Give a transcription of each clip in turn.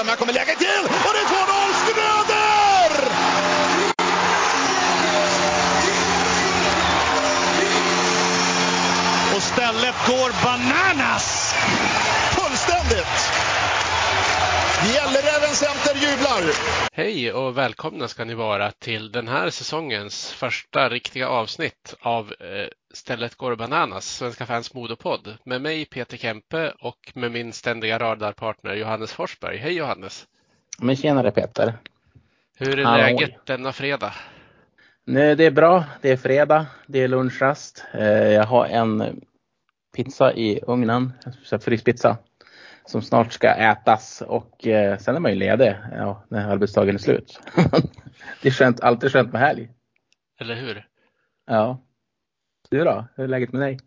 fram, här kommer läget till och det är 2-0 Schröder! Och stället går bananas! Fullständigt! Gälleräven Center jublar! Hej och välkomna ska ni vara till den här säsongens första riktiga avsnitt av eh, Stället går bananas, Svenska fans modopodd med mig Peter Kempe och med min ständiga radarpartner Johannes Forsberg. Hej Johannes! Men tjenare Peter! Hur är Hallå. läget denna fredag? Nej, det är bra. Det är fredag. Det är lunchrast. Eh, Jag har en pizza i ugnen, här fryspizza, som snart ska ätas och eh, sen är man ju ledig ja, när arbetsdagen är slut. det är skönt, alltid skönt med helg. Eller hur? Ja. Du då? Hur är läget med dig?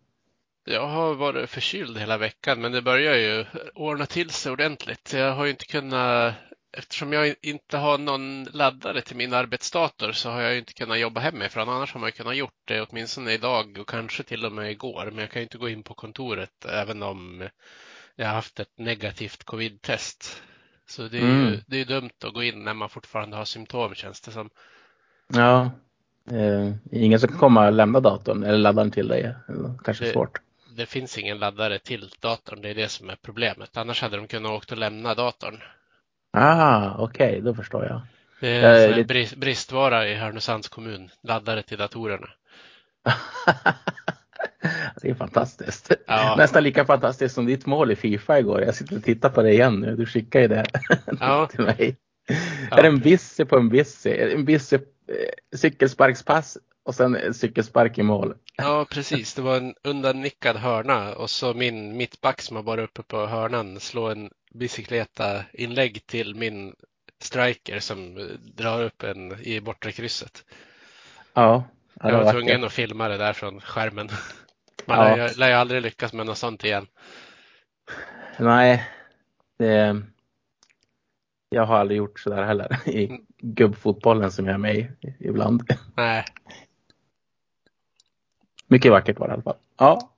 Jag har varit förkyld hela veckan men det börjar ju ordna till sig ordentligt. Jag har ju inte kunnat Eftersom jag inte har någon laddare till min arbetsdator så har jag ju inte kunnat jobba hemifrån. Annars har man ju kunnat gjort det åtminstone idag och kanske till och med igår. Men jag kan ju inte gå in på kontoret även om jag har haft ett negativt covid-test. Så det är ju Mm. det är ju dumt att gå in när man fortfarande har symptom känns det som. Ja. Eh, ingen som kan komma och lämna datorn eller ladda den till dig? Kanske Det- svårt. Det finns ingen laddare till datorn, det är det som är problemet. Annars hade de kunnat åka och lämna datorn. Ah, okej, då förstår jag. Det är en brist, bristvara i Härnösands kommun, laddare till datorerna. det är fantastiskt. Ja. Nästan lika fantastiskt som ditt mål i Fifa igår. Jag sitter och tittar på det igen nu. Du skickar ju det Ja. till mig. Ja. Är det en Bissi på en Bissi? En Bissi eh, cykelsparkspass och sen en cykelspark i mål. Ja, precis. Det var en undannickad hörna och så min mittback som har varit uppe på hörnan slår en bicykleta-inlägg till min striker som drar upp en i bortre krysset. Ja, Jag var tvungen att filma det där från skärmen. Man Ja. lär, ju- lär ju aldrig lyckas med något sånt igen. Nej, det, jag har aldrig gjort sådär heller i gubbfotbollen som jag är med i ibland. Nej, Mycket vackert var det i alla fall. Ja,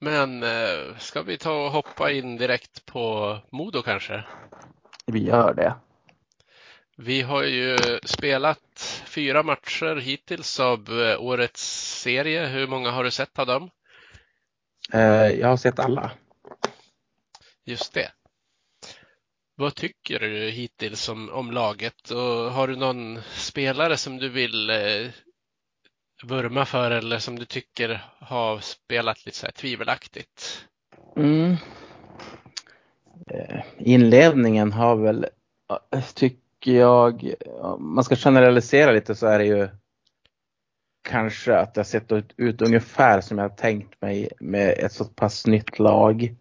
men eh, ska vi ta och hoppa in direkt på Modo kanske? vi gör det. Vi har ju spelat fyra matcher hittills av eh, årets serie. Hur många har du sett av dem? Eh, Jag har sett alla. Just det. Vad tycker du hittills om, om laget och har du någon spelare som du vill eh, vurma för eller som du tycker har spelat lite så här tvivelaktigt? Mm. Eh, Inledningen har väl, tycker jag, om man ska generalisera lite så är det ju kanske att det har sett ut, ut ungefär som jag tänkt mig med ett så pass nytt lag.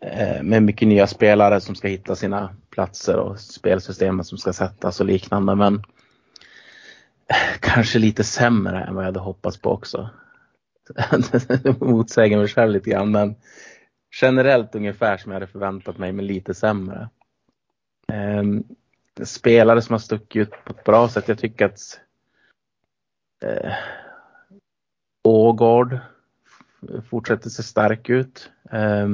eh, Med mycket nya spelare som ska hitta sina platser och spelsystemen som ska sättas och liknande. Men eh, kanske lite sämre än vad jag hade hoppats på också. Motsäger mig själv lite grann men generellt ungefär som jag hade förväntat mig men lite sämre. Ehm, spelare som har stuckit ut på ett bra sätt. Jag tycker att eh, Ågård fortsätter se stark ut. Eh,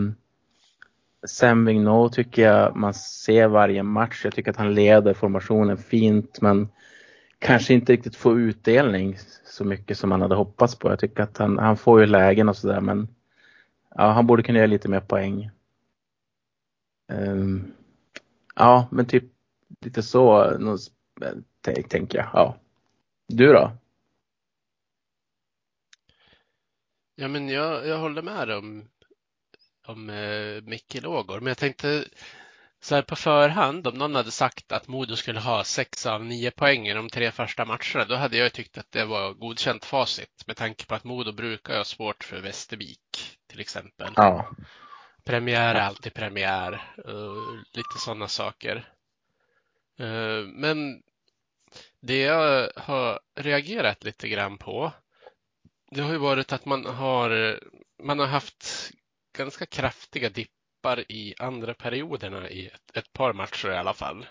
Sam Vigneault tycker jag man ser varje match. Jag tycker att han leder formationen fint men kanske inte riktigt får utdelning så mycket som man hade hoppats på. Jag tycker att han, han får ju lägen och sådär men ja, han borde kunna göra lite mer poäng. Ehm, ja, men typ lite så tänker jag. Ja. Du då? Ja, men jag, jag håller med om, om eh, Micke Lågård, men jag tänkte så här på förhand, om någon hade sagt att Modo skulle ha sex av nio poäng i de tre första matcherna, då hade jag tyckt att det var godkänt facit med tanke på att Modo brukar ha svårt för Västervik till exempel. Ja. Premiär är alltid premiär lite sådana saker. Eh, Men det jag har reagerat lite grann på, det har ju varit att man har, man har haft ganska kraftiga dippar i andra perioderna i ett, ett par matcher i alla fall.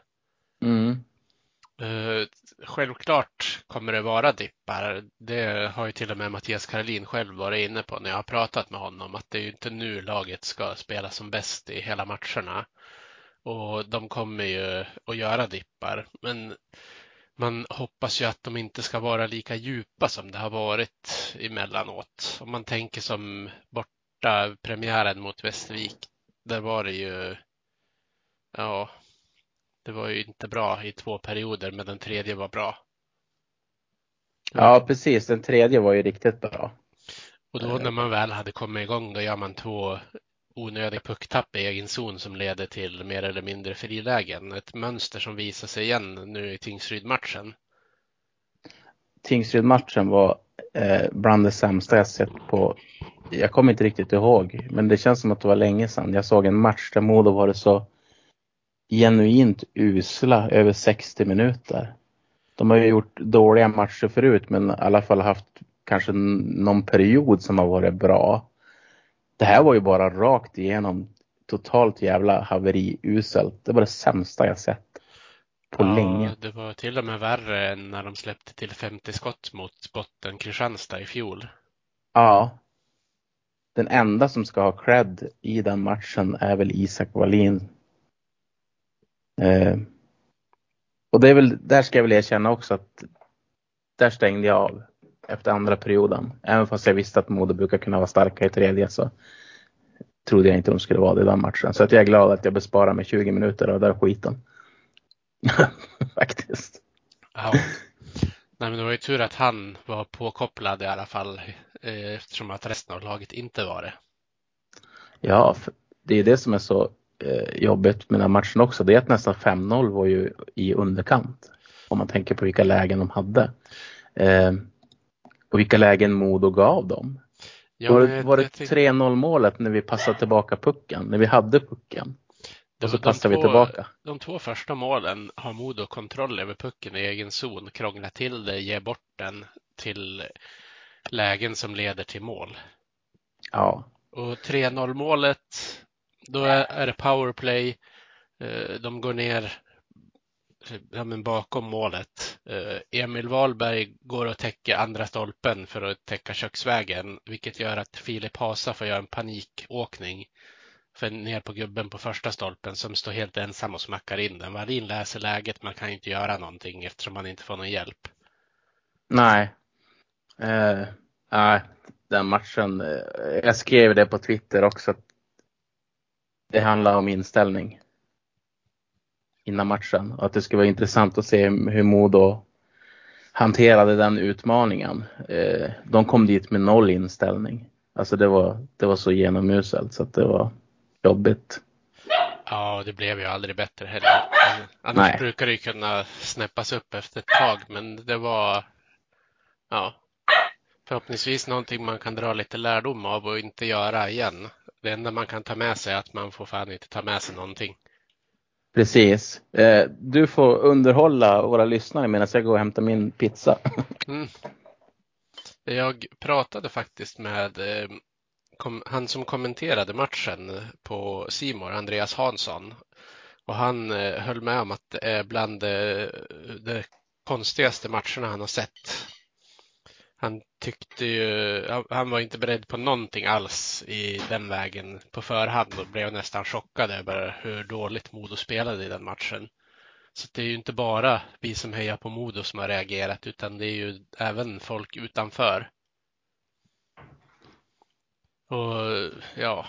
Mm. Eh, Självklart kommer det vara dippar. Det har ju till och med Mattias Karolin själv varit inne på när jag har pratat med honom att det är ju inte nu laget ska spela som bäst i hela matcherna. Och de kommer ju att göra dippar. Men man hoppas ju att de inte ska vara lika djupa som det har varit emellanåt. Om man tänker som borta premiären mot Västervik, där var det ju, ja, det var ju inte bra i två perioder, men den tredje var bra. Ja, precis. Den tredje var ju riktigt bra. Och då när man väl hade kommit igång, då gör man två onödiga pucktapp i egen zon som leder till mer eller mindre frilägen. Ett mönster som visar sig igen nu i Tingsryd-matchen. Tingsryd-matchen var eh, bland det sämsta jag sett på, jag kommer inte riktigt ihåg, men det känns som att det var länge sedan. Jag såg en match där Modo var det så genuint usla över 60 minuter. De har ju gjort dåliga matcher förut men i alla fall haft kanske någon period som har varit bra. Det här var ju bara rakt igenom totalt jävla haveri uselt. Det var det sämsta jag sett på ja, länge. Det var till och med värre än när de släppte till 50 skott mot botten Kristianstad i fjol. Ja. Den enda som ska ha cred i den matchen är väl Isak Wallin. Eh, och det är väl, där ska jag väl erkänna också att där stängde jag av efter andra perioden. Även fast jag visste att Modo brukar kunna vara starka i tredje så trodde jag inte de skulle vara det i den matchen. Så att jag är glad att jag besparar mig 20 minuter av den där skiten. Faktiskt. Ja. Nej, men det var ju tur att han var påkopplad i alla fall eh, eftersom att resten av laget inte var det. Ja, det är det som är så eh, jobbigt med den här matchen också. Det är att nästan 5-0 var ju i underkant. Om man tänker på vilka lägen de hade. Och vilka lägen Modo gav dem. Ja, var, det, var det 3-0 målet när vi passade tillbaka pucken? När vi hade pucken? Och så passade vi tillbaka. De två första målen har Modo kontroll över pucken i egen zon, krånglar till det, ger bort den till lägen som leder till mål. Ja. Och 3-0 målet, då är det powerplay. Eh, de går ner ja, men bakom målet. Eh, Emil Wahlberg går och täcker andra stolpen för att täcka köksvägen, vilket gör att Filip Hasa får göra en panikåkning för ner på gubben på första stolpen som står helt ensam och smackar in den. Wallin läser läget, man kan inte göra någonting eftersom man inte får någon hjälp. Nej. Eh, nej, den matchen. Eh, jag skrev det på Twitter också. Det handlar om inställning innan matchen. Och att det skulle vara intressant att se hur Modo hanterade den utmaningen. Eh, de kom dit med noll inställning. Alltså det var, det var så genomuselt så att det var jobbigt. Ja, det blev ju aldrig bättre heller. Annars Nej. brukar det ju kunna snäppas upp efter ett tag, men det var ja, förhoppningsvis någonting man kan dra lite lärdom av och inte göra igen. Det enda man kan ta med sig är att man får fan inte ta med sig någonting. Precis. Eh, du får underhålla våra lyssnare medan jag går och hämtar min pizza. Mm. Jag pratade faktiskt med eh, han som kommenterade matchen på Simor, Andreas Hansson. Och han eh, höll med om att det är bland eh, de konstigaste matcherna han har sett han tyckte ju, han var inte beredd på någonting alls i den vägen på förhand och blev nästan chockad över hur dåligt Modo spelade i den matchen. Så det är ju inte bara vi som hejar på Modo som har reagerat utan det är ju även folk utanför. Och ja,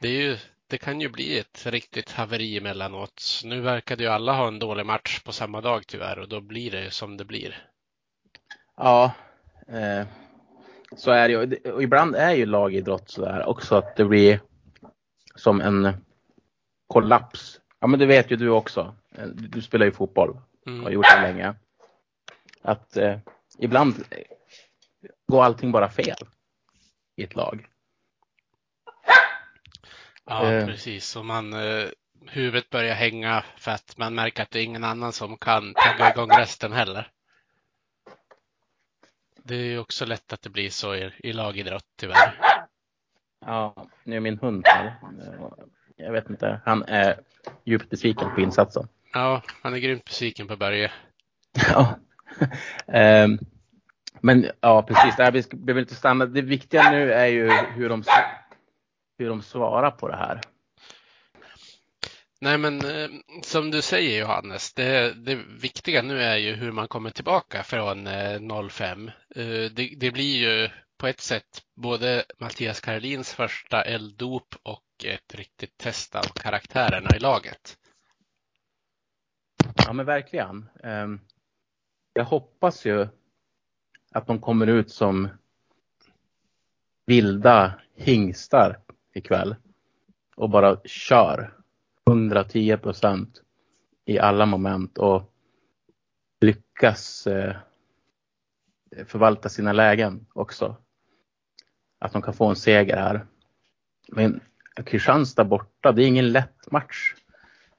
det, är ju, det kan ju bli ett riktigt haveri emellanåt. Nu verkade ju alla ha en dålig match på samma dag tyvärr och då blir det som det blir. Ja, eh, så är det ju. Och ibland är ju lagidrott sådär också att det blir som en kollaps. Ja men det vet ju du också. Eh, du spelar ju fotboll och har gjort det länge. Att eh, ibland går allting bara fel i ett lag. Ja, eh. precis. Och man, eh, huvudet börjar hänga för att man märker att det är ingen annan som kan tagga igång resten heller. Det är ju också lätt att det blir så i, i lagidrott tyvärr. Ja, nu är min hund här. Jag vet inte, han är djupt besviken på insatsen. Ja, han är grymt besviken på Börje. Ja. um, men ja, precis. Det vi behöver inte stanna. Det viktiga nu är ju hur de, hur de svarar på det här. Nej, men eh, som du säger Johannes, det, det viktiga nu är ju hur man kommer tillbaka från eh, 05. Eh, det, det, blir ju på ett sätt både Mattias Karolins första elddop och ett riktigt test av karaktärerna i laget. Ja, men verkligen. Ehm, jag hoppas ju att de kommer ut som vilda hingstar ikväll och bara kör 110 procent i alla moment och lyckas eh, förvalta sina lägen också. Att de kan få en seger här. Men Kristianstad borta, det är ingen lätt match.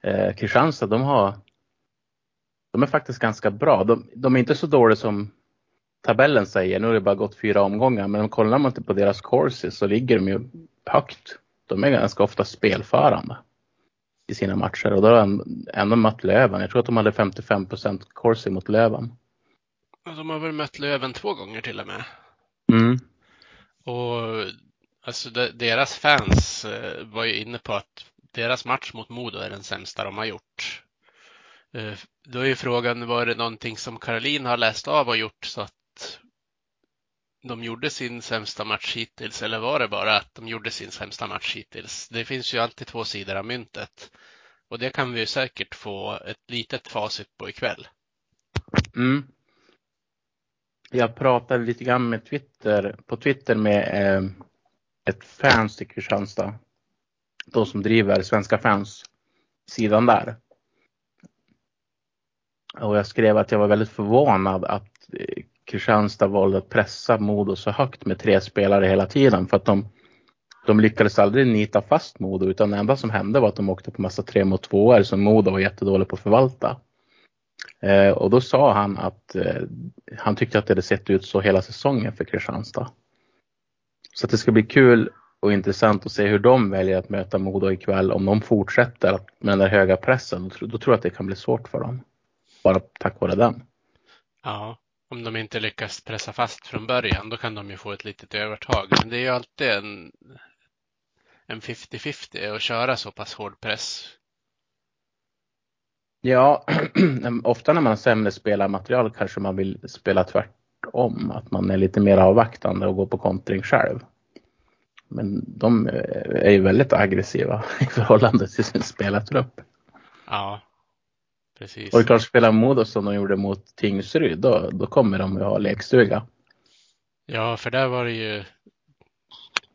Eh, Kristianstad, de har de är faktiskt ganska bra. De, de, är inte så dåliga som tabellen säger. Nu har det bara gått fyra omgångar, men kollar man inte på deras courses så ligger de ju högt. De är ganska ofta spelförande i sina matcher och då har de ändå mött Löven. Jag tror att de hade 55 procent corsi mot Löven. De har väl mött Löven två gånger till och med. Mm. Och alltså deras fans eh, var ju inne på att deras match mot Modo är den sämsta de har gjort. Eh, då är ju frågan, var det någonting som Caroline har läst av och gjort så att de gjorde sin sämsta match hittills eller var det bara att de gjorde sin sämsta match hittills? Det finns ju alltid två sidor av myntet och det kan vi ju säkert få ett litet facit på ikväll. Mm. Jag pratade lite grann med Twitter, på Twitter med eh, ett fans i Kristianstad. De som driver Svenska fans sidan där. Och jag skrev att jag var väldigt förvånad att eh, Kristianstad valde att pressa Modo så högt med tre spelare hela tiden för att de, de lyckades aldrig nita fast Modo utan det enda som hände var att de åkte på massa tre mot tvåor som Modo var jättedålig på att förvalta. Eh, och då sa han att eh, han tyckte att det hade sett ut så hela säsongen för Kristianstad. Så att det ska bli kul och intressant att se hur de väljer att möta Modo ikväll. Om de fortsätter med den där höga pressen, då, då tror jag att det kan bli svårt för dem. Bara tack vare den. Ja, om de inte lyckas pressa fast från början, då kan de ju få ett litet övertag. Men det är ju alltid en en 50-50 att köra så pass hård press. Ja, ofta när man har sämre spelarmaterial kanske man vill spela tvärtom. Att man är lite mer avvaktande och går på kontring själv. Men de är ju väldigt aggressiva i förhållande till sin spelartrupp. Ja, precis. Och klart spela Modo som de gjorde mot Tingsryd, då, då kommer de ju ha lekstuga. Ja, för där var det ju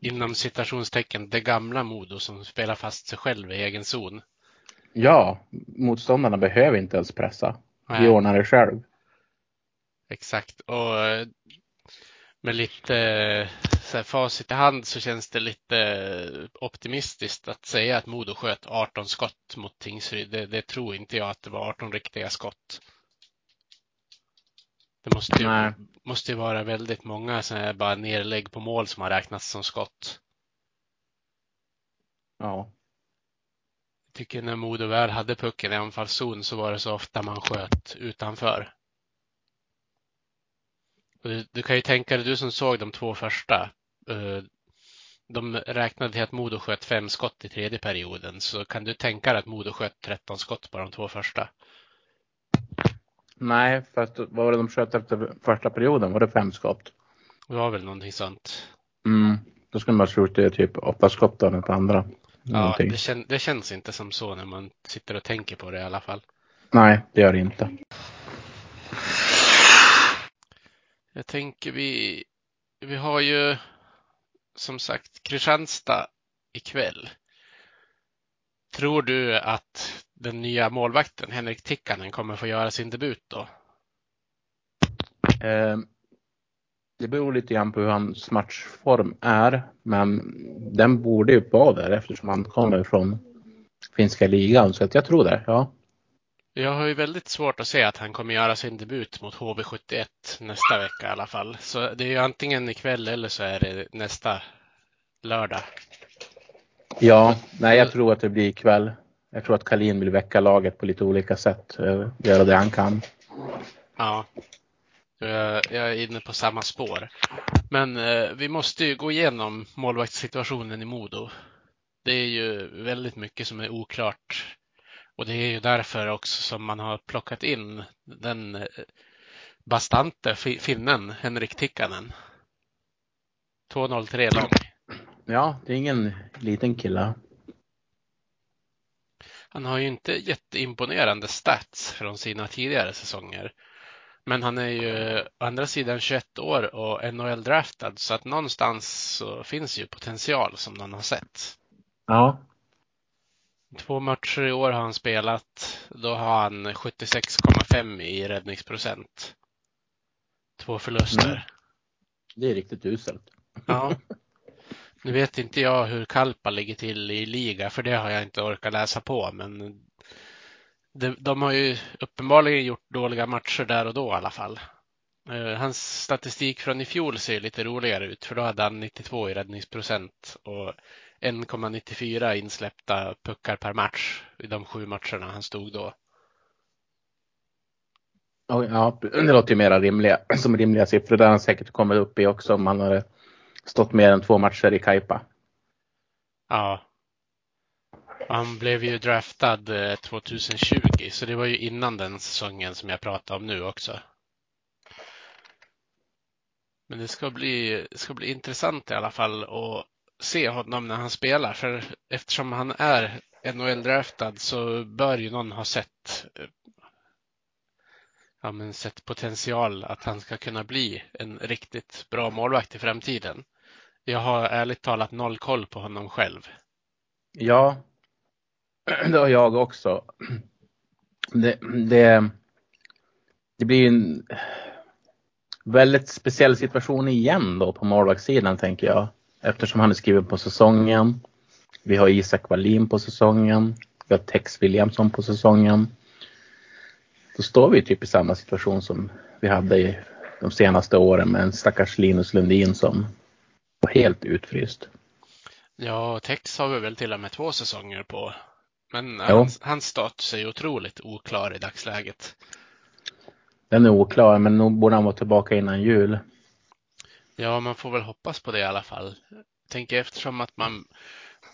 inom citationstecken det gamla Modo som spelar fast sig själv i egen zon. Ja, motståndarna behöver inte ens pressa. Nej. Vi ordnar det själv. Exakt. Och eh, med lite så här, facit i hand så känns det lite optimistiskt att säga att Modo sköt 18 skott mot Tingsryd. Det, det tror inte jag att det var 18 riktiga skott. Det måste ju, måste ju vara väldigt många sådana bara nerlägg på mål som har räknats som skott. Ja. Jag tycker när Modo väl hade pucken i anfallszon så var det så ofta man sköt utanför. Du, du, kan ju tänka dig, du som såg de två första. Eh, de räknade till att Modo sköt fem skott i tredje perioden, så kan du tänka dig att Modo sköt 13 skott på de två första? Nej, fast vad var det de sköt efter första perioden? Var det fem skott? Det var väl någonting sånt. Mm, då skulle man skjuta typ åtta skott av den andra. Ja, det, kän det, känns inte som så när man sitter och tänker på det i alla fall. Nej, det gör det inte. Jag tänker vi, vi har ju som sagt Kristianstad ikväll. Tror du att den nya målvakten Henrik Tikkanen kommer få göra sin debut då? Eh, det beror lite grann på hur hans matchform är, men den borde ju vara där eftersom han kommer från finska ligan, så att jag tror det, ja. Jag har ju väldigt svårt att se att han kommer göra sin debut mot HV71 nästa vecka i alla fall. Så det är ju antingen ikväll eller så är det nästa lördag. Ja, nej jag tror att det blir ikväll. Jag tror att Kalin vill väcka laget på lite olika sätt. Eh, göra det han kan. Ja, jag är inne på samma spår. Men eh, vi måste ju gå igenom målvaktssituationen i Modo. Det är ju väldigt mycket som är oklart. Och det är ju därför också som man har plockat in den eh, bastante finnen Henrik Tikkanen. 2,03 lång. Ja, det är ingen liten kille. Han har ju inte jätteimponerande stats från sina tidigare säsonger. Men han är ju å andra sidan 21 år och NHL-draftad så att någonstans så finns ju potential som någon har sett. Ja. Två matcher i år har han spelat. Då har han 76,5 i räddningsprocent. Två förluster. Mm. Det är riktigt uselt. Ja. Nu vet inte jag hur Kalpa ligger till i liga, för det har jag inte orkat läsa på, men de, de har ju uppenbarligen gjort dåliga matcher där och då i alla fall. Uh, hans statistik från i fjol ser lite roligare ut, för då hade han 92 i räddningsprocent och 1,94 insläppta puckar per match i de sju matcherna han stod då. Ja, det låter ju mera rimliga, som rimliga siffror. Det har han säkert kommit upp i också om han hade stått mer än två matcher i Kaipa. Ja. Han blev ju draftad 2020, eh, så det var ju innan den säsongen som jag pratar om nu också. Men det ska bli, det ska bli intressant i alla fall att se honom när han spelar, för eftersom han är NHL-draftad så bör ju någon ha sett ja, men sett potential att han ska kunna bli en riktigt bra målvakt i framtiden. Jag har ärligt talat noll koll på honom själv. Ja, det har jag också. Det, det, det blir en väldigt speciell situation igen då på målvaktssidan tänker jag. Eftersom han är skriven på säsongen. Vi har Isak Wallin på säsongen. Vi har Tex Williamson på säsongen. Då står vi typ i samma situation som vi hade i de senaste åren med en stackars Linus Lundin som helt utfryst. Ja, Tex har vi väl till och med två säsonger på. Men hans, hans status är otroligt oklar i dagsläget. Den är oklar, men nog borde han vara tillbaka innan jul. Ja, man får väl hoppas på det i alla fall. Tänker eftersom att man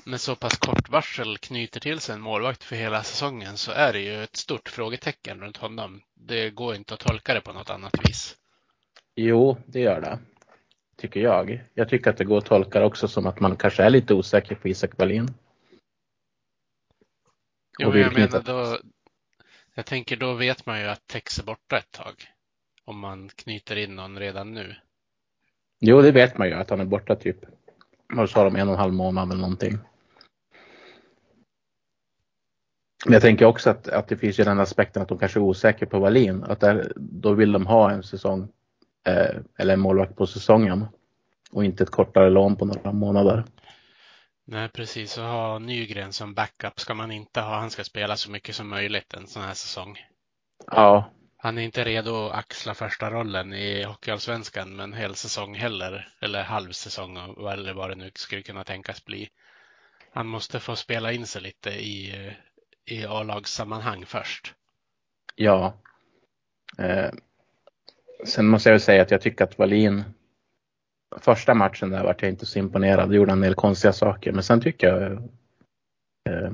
med så pass kort varsel knyter till sig en målvakt för hela säsongen så är det ju ett stort frågetecken runt honom. Det går inte att tolka det på något annat vis. Jo, det gör det tycker jag. Jag tycker att det går att tolka också som att man kanske är lite osäker på Isak Wallin. Jo, jag menar då, jag tänker då vet man ju att Tex är borta ett tag. Om man knyter in någon redan nu. Jo, det vet man ju att han är borta typ. Vad sa de, en och en halv månad eller någonting. Men jag tänker också att, att det finns ju den aspekten att de kanske är osäkra på Wallin. Att där, då vill de ha en säsong Eh, eller en målvakt på säsongen och inte ett kortare lån på några månader. Nej, precis. Och ha Nygren som backup ska man inte ha. Han ska spela så mycket som möjligt en sån här säsong. Ja. Han är inte redo att axla första rollen i Hockeyallsvenskan med en hel säsong heller. Eller halv säsong eller vad det nu skulle kunna tänkas bli. Han måste få spela in sig lite i, i A-lagssammanhang först. Ja. Eh, Sen måste jag säga att jag tycker att Wallin första matchen där vart jag inte så imponerad. Då gjorde han en del konstiga saker. Men sen tycker jag eh,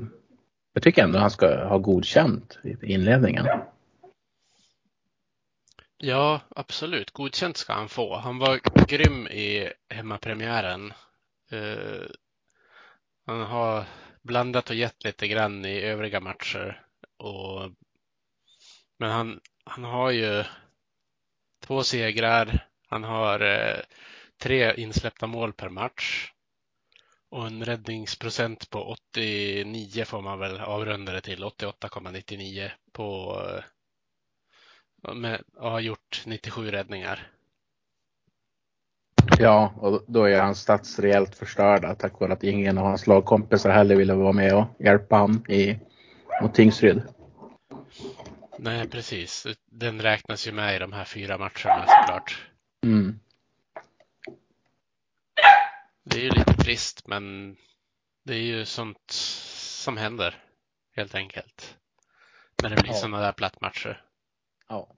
jag tycker ändå han ska ha godkänt i inledningen. Ja, absolut. Godkänt ska han få. Han var grym i hemmapremiären. Uh, han har blandat och gett lite grann i övriga matcher. Och, men han, han har ju två segrar. Han har uh, tre insläppta mål per match. Och en räddningsprocent på 89 får man väl avrunda det till. 88,99 på uh, med, och har gjort 97 räddningar. Ja, och då är hans stats rejält förstörda tack vare att ingen av hans lagkompisar heller ville vara med och hjälpa honom i, mot Tingsryd. Nej, precis. Den räknas ju med i de här fyra matcherna såklart. Mm. Det är ju lite trist, men det är ju sånt som händer helt enkelt. När det blir ja. sådana där plattmatcher. Ja.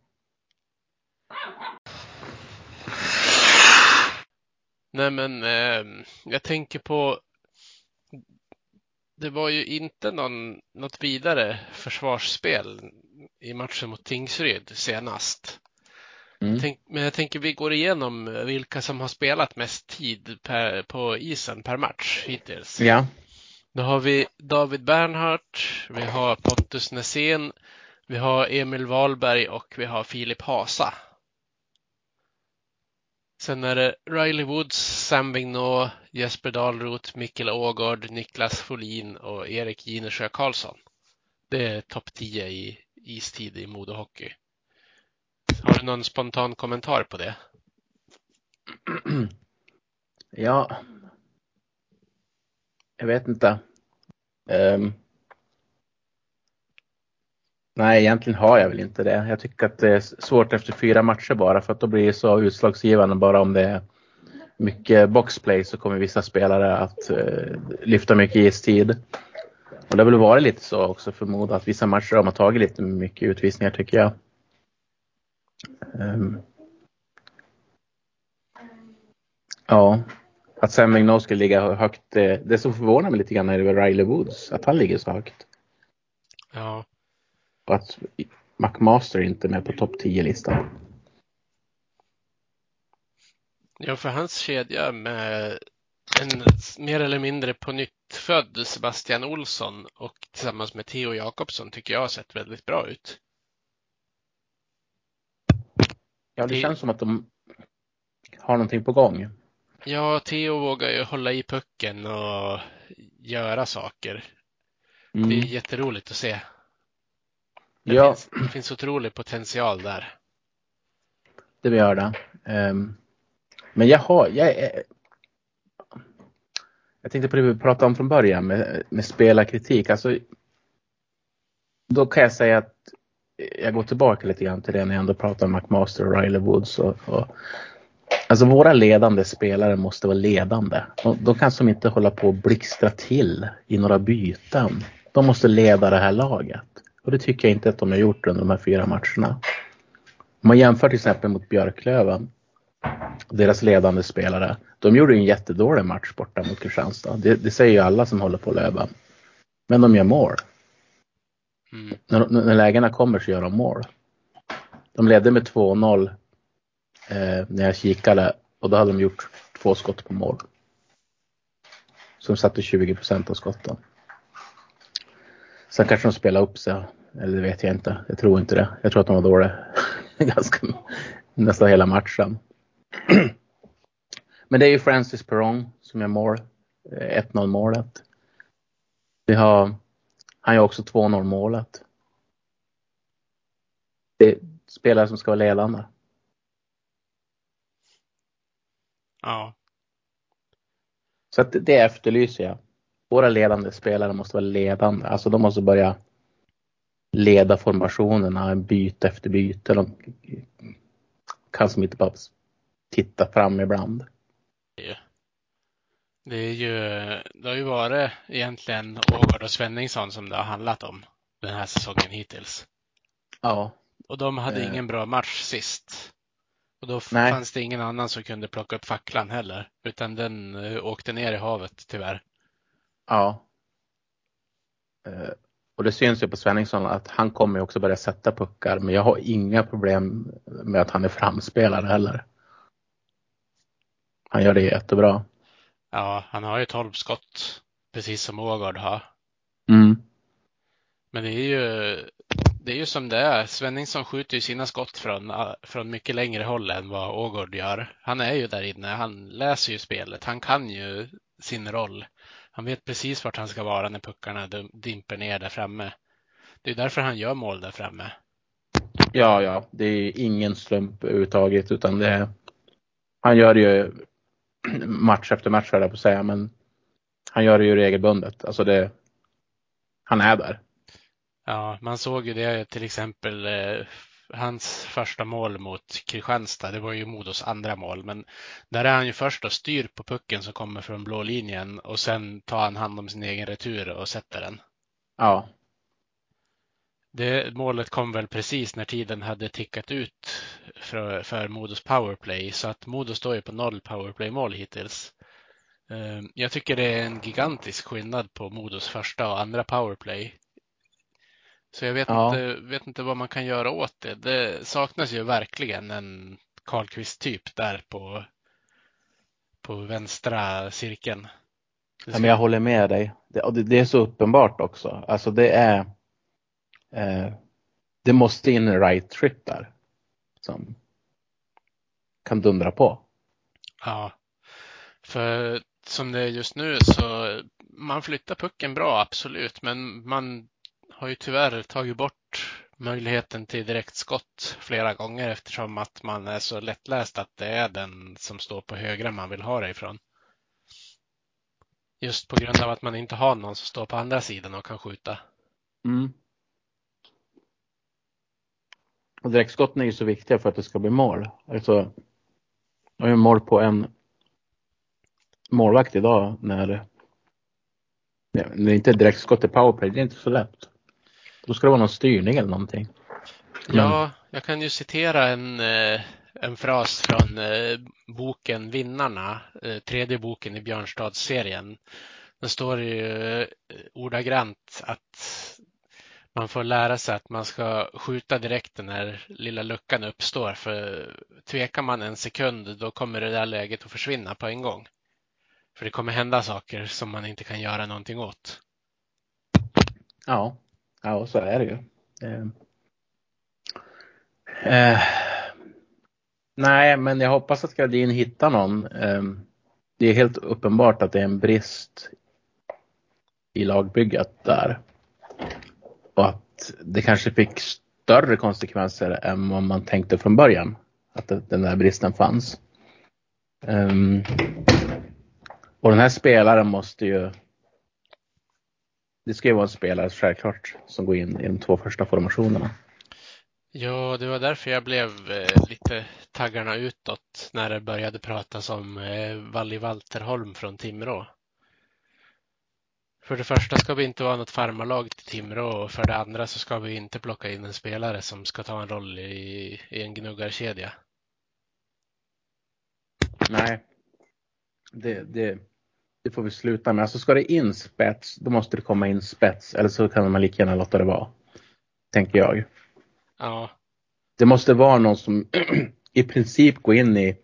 Nej, men eh, jag tänker på det var ju inte någon, något vidare försvarsspel i matchen mot Tingsryd senast. Mm. Tänk, men jag tänker vi går igenom vilka som har spelat mest tid per, på isen per match hittills. Ja. Då har vi David Bernhardt, vi har Pontus Nässén, vi har Emil Wahlberg och vi har Filip Hasa. Sen är det Riley Woods, Sam Vignot, Jesper Dahlroth, Mikkel Ågård, Niklas Folin och Erik Ginesjö Karlsson. Det är topp 10 i istid i modehockey. Har du någon spontan kommentar på det? Ja. Jag vet inte. Um. Nej, egentligen har jag väl inte det. Jag tycker att det är svårt efter fyra matcher bara för att då blir det så utslagsgivande bara om det är mycket boxplay så kommer vissa spelare att uh, lyfta mycket istid. Och det har väl varit lite så också förmodat att vissa matcher har man tagit lite mycket utvisningar tycker jag. Um. Ja, att Sam Vigneault skulle ligga högt, det, det som förvånar mig lite grann är Riley Woods, att han ligger så högt. Ja. Och att McMaster inte är med på topp 10-listan. Ja, för hans kedja med en mer eller mindre på nytt född Sebastian Olsson och tillsammans med Theo Jakobsson tycker jag har sett väldigt bra ut. Ja, det känns som att de har någonting på gång. Ja, Theo vågar ju hålla i pucken och göra saker. Mm. Det är jätteroligt att se. Det, Ja, finns, det finns otrolig potential där. det gör det. Um, men jag har, jag är, jag tänkte på det vi pratade om från början med, med spelarkritik. Alltså, då kan jag säga att jag går tillbaka lite grann till det när jag ändå pratar om McMaster och Riley Woods. Och, och, alltså våra ledande spelare måste vara ledande. De, de kan som inte hålla på och blixtra till i några byten. De måste leda det här laget. Och det tycker jag inte att de har gjort under de här fyra matcherna. Om man jämför till exempel mot Björklöven, deras ledande spelare. De gjorde en jättedålig match borta mot Kristianstad. Det, det säger ju alla som håller på Löven. Men de gör mål. Mm. När, när lägena kommer så gör de mål. De ledde med 2-0 eh, när jag kikade och då hade de gjort två skott på mål. Som satte 20 procent av skotten. Sen kanske de spelade upp sig, eller det vet jag inte. Jag tror inte det. Jag tror att de var dåliga ganska nästan hela matchen. Men det är ju Francis Perron som gör mål. eh, 1-0 målet. Vi har, han gör också 2-0 målet. Det är spelare som ska vara ledande. Ja. Så att det efterlyser jag. Våra ledande spelare måste vara ledande. Alltså de måste börja leda formationerna byte efter byte. De kan som inte bara titta fram ibland. Det är ju, det har ju varit egentligen Ågård och Svenningsson som det har handlat om den här säsongen hittills. Ja. Och de hade Eh. ingen bra match sist. Och då Nej. fanns det ingen annan som kunde plocka upp facklan heller, utan den eh, åkte ner i havet tyvärr. Ja. Och det syns ju på Svenningsson att han kommer ju också börja sätta puckar. Men jag har inga problem med att han är framspelare heller. Han gör det jättebra. Ja, han har ju 12 skott, precis som Ågård har. Mm. Men det är ju, det är ju som det är. Svenningsson skjuter ju sina skott från, från mycket längre håll än vad Ågård gör. Han är ju där inne, han läser ju spelet, han kan ju sin roll. Han vet precis vart han ska vara när puckarna dimper ner där framme. Det är därför han gör mål där framme. Ja, ja, det är ingen slump överhuvudtaget utan det är, han gör det ju match efter match höll jag på att säga, men han gör det ju regelbundet. Alltså det, han är där. Ja, man såg ju det till exempel eh, hans första mål mot Kristianstad. Det var ju Modos andra mål, men där är han ju först och styr på pucken som kommer från blå linjen och sen tar han hand om sin egen retur och sätter den. Ja, Det målet kom väl precis när tiden hade tickat ut för, för Modos powerplay så att Modo står ju på noll powerplay-mål hittills. Eh, jag tycker det är en gigantisk skillnad på Modos första och andra powerplay. Så jag vet, Ja. inte, vet inte vad man kan göra åt det. Det saknas ju verkligen en Karlqvist-typ där på, på vänstra cirkeln. Ja, men jag håller med dig. Det, och det, är så uppenbart också. Alltså det är eh, Det måste in en right trip där. Som kan dundra på. Ja, för som det är just nu så man flyttar pucken bra, absolut, men man har ju tyvärr tagit bort möjligheten till direktskott flera gånger eftersom att man är så lättläst att det är den som står på högra man vill ha det ifrån. Just på grund av att man inte har någon som står på andra sidan och kan skjuta. Mm. Och direktskotten är ju så viktiga för att det ska bli mål. Alltså, jag har ju mål på en målvakt idag när när det inte är direktskott i powerplay. Det är inte så lätt. Då ska det vara någon styrning eller någonting. Ja, jag kan ju citera en, eh, en fras från eh, boken Vinnarna, eh, tredje boken i Björnstadsserien. Det står ju ordagrant att man får lära sig att man ska skjuta direkt när lilla luckan uppstår. För tvekar man en sekund, då kommer det där läget att försvinna på en gång. För det kommer hända saker som man inte kan göra någonting åt. Ja, ja så är det ju. Eh. Eh. Nej, men jag hoppas att Gradin hittar någon. Eh. Det är helt uppenbart att det är en brist i lagbygget där. Och att det kanske fick större konsekvenser än vad man tänkte från början. Att den där bristen fanns. Um, och den här spelaren måste ju det ska ju vara en spelare självklart som går in i de två första formationerna. Ja, det var därför jag blev eh, lite taggarna utåt när det började pratas om eh, Valli Walterholm från Timrå. För det första ska vi inte vara något farmarlag till Timrå och för det andra så ska vi inte plocka in en spelare som ska ta en roll i, i en gnuggarkedja. Nej, det, det, det får vi sluta med. Alltså ska det in spets, då måste det komma in spets. Eller så kan man lika gärna låta det vara. Tänker jag. Ja, Det måste vara någon som i princip går in i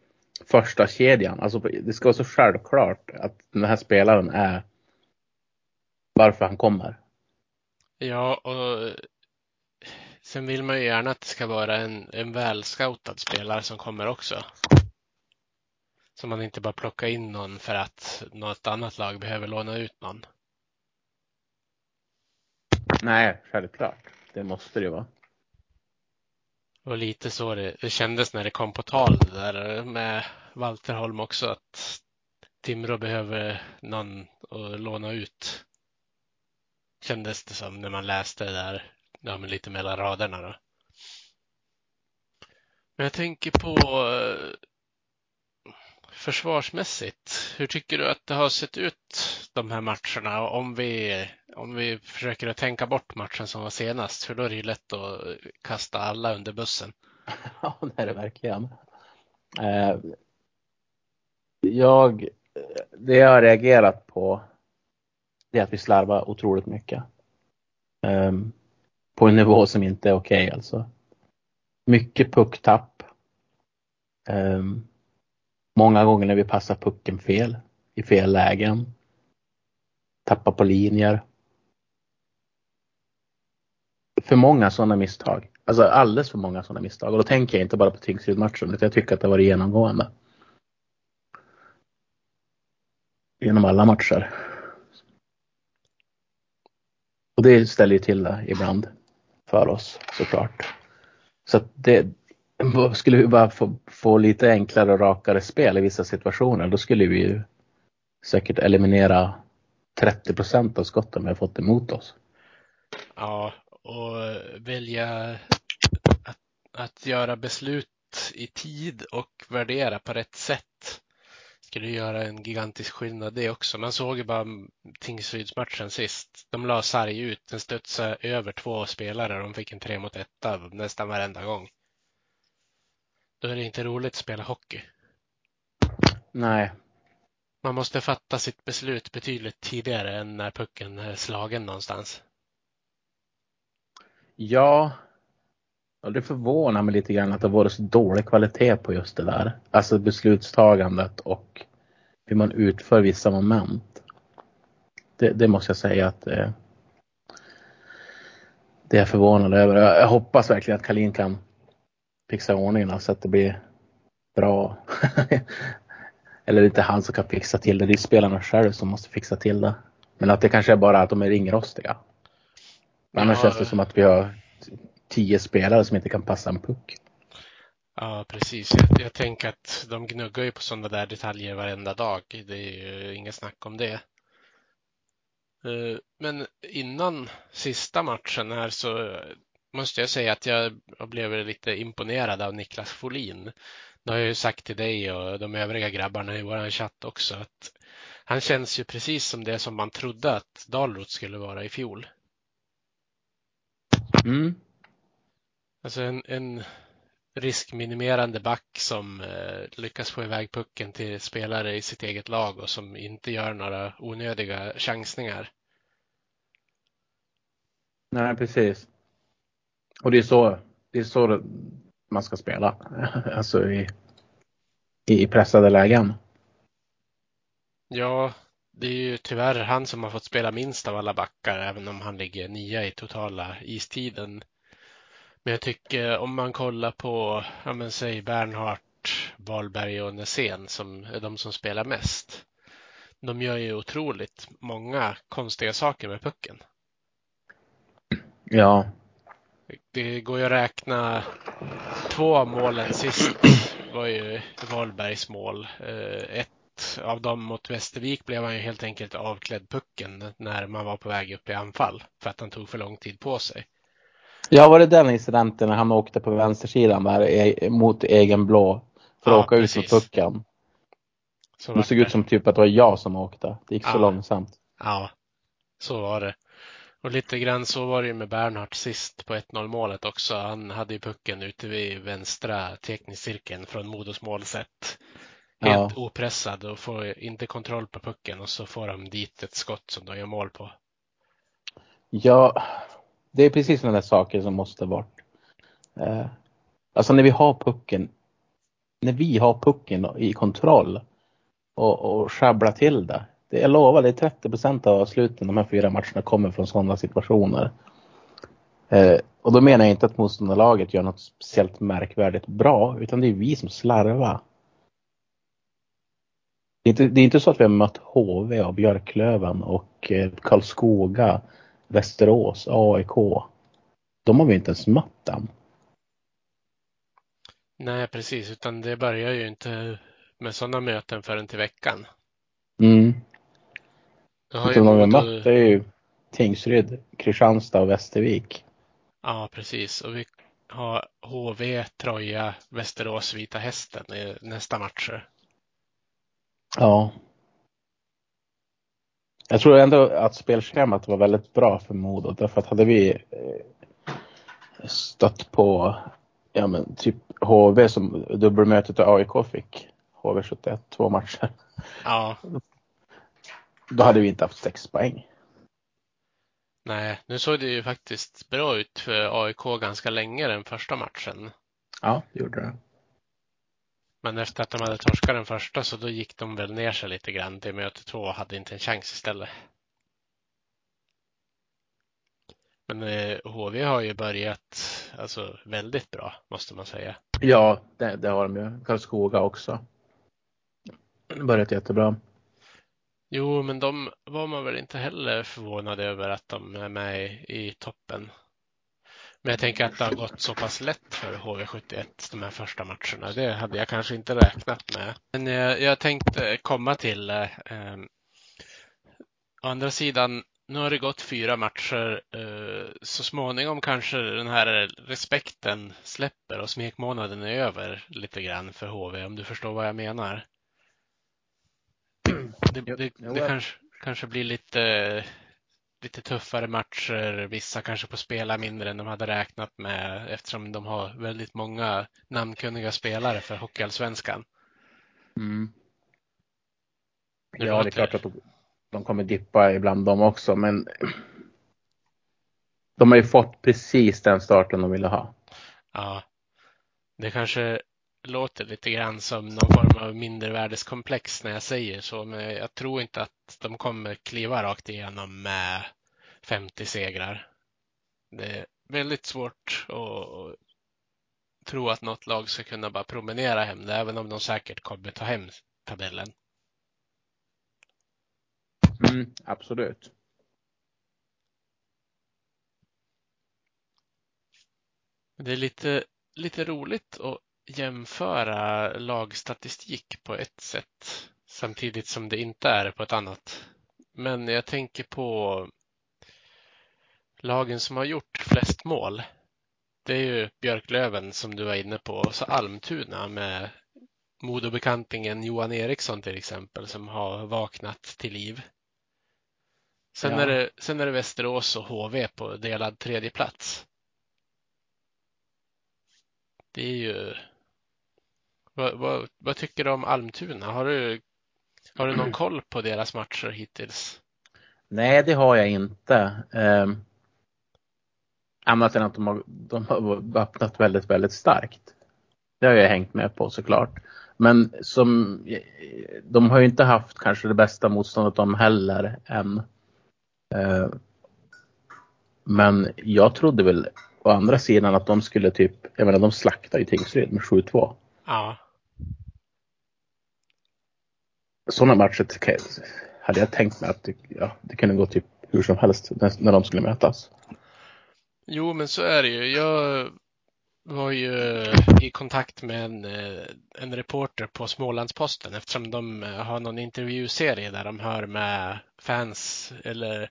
första kedjan. Alltså det ska vara så självklart att den här spelaren är varför han kommer. ja och sen vill man ju gärna att det ska vara en, en välscoutad spelare som kommer också. Så man inte bara plockar in någon för att något annat lag behöver låna ut någon. Nej, självklart. Det måste det vara. Och lite så det, det kändes när det kom på tal där med Walter Holm också att Timrå behöver någon att låna ut. Kändes det som när man läste det där, ja men lite mellan raderna då. Men jag tänker på eh, försvarsmässigt. Hur tycker du att det har sett ut de här matcherna? Om vi, om vi försöker att tänka bort matchen som var senast, för då är det ju lätt att kasta alla under bussen. Ja, det är det verkligen. Eh, jag, det jag har reagerat på det är att vi slarvar otroligt mycket. Ehm, på en nivå som inte är okej okay, alltså. Mycket pucktapp. Ehm, många gånger när vi passar pucken fel, i fel lägen. Tappar på linjer. För många sådana misstag. Alltså alldeles för många sådana misstag. Och då tänker jag inte bara på Tingsryd-matchen utan jag tycker att det var genomgående. Genom alla matcher. Och det ställer ju till det ibland för oss såklart. Så att det skulle vi bara få, få lite enklare och rakare spel i vissa situationer då skulle vi ju säkert eliminera 30 procent av skotten vi har fått emot oss. Ja, och välja att, att göra beslut i tid och värdera på rätt sätt skulle göra en gigantisk skillnad det också. Man såg ju bara Tingsrydsmatchen sist. De la sarg ut, den studsade över två spelare de fick en tre mot etta nästan varenda gång. Då är det inte roligt att spela hockey. Nej. Man måste fatta sitt beslut betydligt tidigare än när pucken är slagen någonstans. Ja, och det förvånar mig lite grann att det varit så dålig kvalitet på just det där. Alltså beslutstagandet och hur man utför vissa moment. Det, det måste jag säga att eh, det är jag förvånad över. Jag, jag hoppas verkligen att Kalin kan fixa ordningen så att det blir bra. Eller inte han som kan fixa till det. Det är spelarna själva som måste fixa till det. Men att det kanske är bara att de är ringrostiga. Annars ja, känns det som att vi har tio spelare som inte kan passa en puck. Ja, precis. Jag, jag tänker att de gnuggar ju på sådana där detaljer varenda dag. Det är ju inget snack om det. Eh, men innan sista matchen här så måste jag säga att jag blev lite imponerad av Niklas Folin. Det har jag ju sagt till dig och de övriga grabbarna i vår chatt också att han känns ju precis som det som man trodde att Dalrot skulle vara i fjol. Mm. Alltså en, en riskminimerande back som eh, lyckas få iväg pucken till spelare i sitt eget lag och som inte gör några onödiga chansningar. Nej, precis. Och det är så, det är så man ska spela. Alltså i, i pressade lägen. Ja, det är ju tyvärr han som har fått spela minst av alla backar, även om han ligger nia i totala istiden. Men jag tycker om man kollar på, ja men säg Bernhardt, Wahlberg och Nässén som är de som spelar mest. De gör ju otroligt många konstiga saker med pucken. Ja. Det går ju att räkna två av målen sist var ju Wahlbergs mål. Eh, ett av dem mot Västervik blev han ju helt enkelt avklädd pucken när man var på väg upp i anfall för att han tog för lång tid på sig. Ja, var det den incidenten när han åkte på vänstersidan där mot egen blå för att ja, åka precis. ut med pucken? Så det såg det. ut som typ att det var jag som åkte. Det gick så långsamt. Ja, så var det. Och lite grann så var det ju med Bernhardt sist på 1-0 målet också. Han hade ju pucken ute vid vänstra teknikcirkeln från Modos målsätt. Helt ja. opressad och får inte kontroll på pucken och så får de dit ett skott som de gör mål på. Ja, det är precis sådana där saker som måste bort. Eh, alltså när vi har pucken, när vi har pucken i kontroll och, och sjabblar till det. Det jag lovar, det är 30 procent av sluten de här fyra matcherna kommer från sådana situationer. Eh, och då menar jag inte att motståndarlaget gör något speciellt märkvärdigt bra, utan det är vi som slarvar. Det är, inte, det är inte så att vi har mött HV och Björklöven och eh, Karlskoga Västerås, AIK. De har vi inte ens mött än. Nej, precis, utan det börjar ju inte med sådana möten förrän till veckan. Mm. De har mött är ju Tingsryd, Kristianstad och Västervik. Ja, precis. Och vi har HV, Troja, Västerås, Vita Hästen i nästa matcher. Ja, jag tror ändå att spelschemat var väldigt bra för Modo därför att hade vi eh, stött på ja, men typ HV som dubbelmötet och AIK fick HV71 två matcher. Ja. Då hade vi inte haft sex poäng. Nej, nu såg det ju faktiskt bra ut för AIK ganska länge den första matchen. Ja, det gjorde det. Men efter att de hade torskat den första så då gick de väl ner sig lite grann till möte två och hade inte en chans istället. Men eh, HV har ju börjat alltså, väldigt bra måste man säga. Ja, det, det har de ju. Karlskoga också. Börjat jättebra. Jo, men de var man väl inte heller förvånad över att de är med i toppen. Men jag tänker att det har gått så pass lätt för HV71 de här första matcherna. Det hade jag kanske inte räknat med. Men jag, jag tänkte komma till eh, å andra sidan, nu har det gått fyra matcher. Eh, så småningom kanske den här respekten släpper och smekmånaden är över lite grann för HV, om du förstår vad jag menar. Det, det, det, kanske, kanske blir lite lite tuffare matcher. Vissa kanske får spela mindre än de hade räknat med eftersom de har väldigt många namnkunniga spelare för Hockeyallsvenskan. Mm. Ja, det är klart att de, de kommer dippa ibland de också, men de har ju fått precis den starten de ville ha. Ja. Det kanske låter lite grann som någon form av mindervärdeskomplex när jag säger så, men jag tror inte att de kommer kliva rakt igenom med 50 segrar. Det är väldigt svårt att tro att något lag ska kunna bara promenera hem det, även om de säkert kommer ta hem tabellen. Mm, absolut. Det är lite, lite roligt att jämföra lagstatistik på ett sätt samtidigt som det inte är det på ett annat. Men jag tänker på lagen som har gjort flest mål. Det är ju Björklöven som du var inne på och så Almtuna med Modobekantingen Johan Eriksson till exempel som har vaknat till liv. Sen, Ja. är det, sen är det Västerås och HV på delad tredje plats. Det är ju... Vad, vad, vad tycker du om Almtuna? Har du, har du någon koll på deras matcher hittills? Nej, det har jag inte. Um, annat än att de har, de har öppnat väldigt, väldigt starkt. Det har jag hängt med på såklart. Men som, de har ju inte haft kanske det bästa motståndet de heller än. Eh, men jag trodde väl å andra sidan att de skulle typ, jag menar de slaktade ju Tingsryd med 7-2. Ja, sådana matcher hade jag tänkt mig att det, ja, det kunde gå typ hur som helst när, när de skulle mötas. jo men så är det ju. Jag var ju eh, i kontakt med en, eh, en reporter på Smålandsposten eftersom de eh, har någon intervjuserie där de hör med fans eller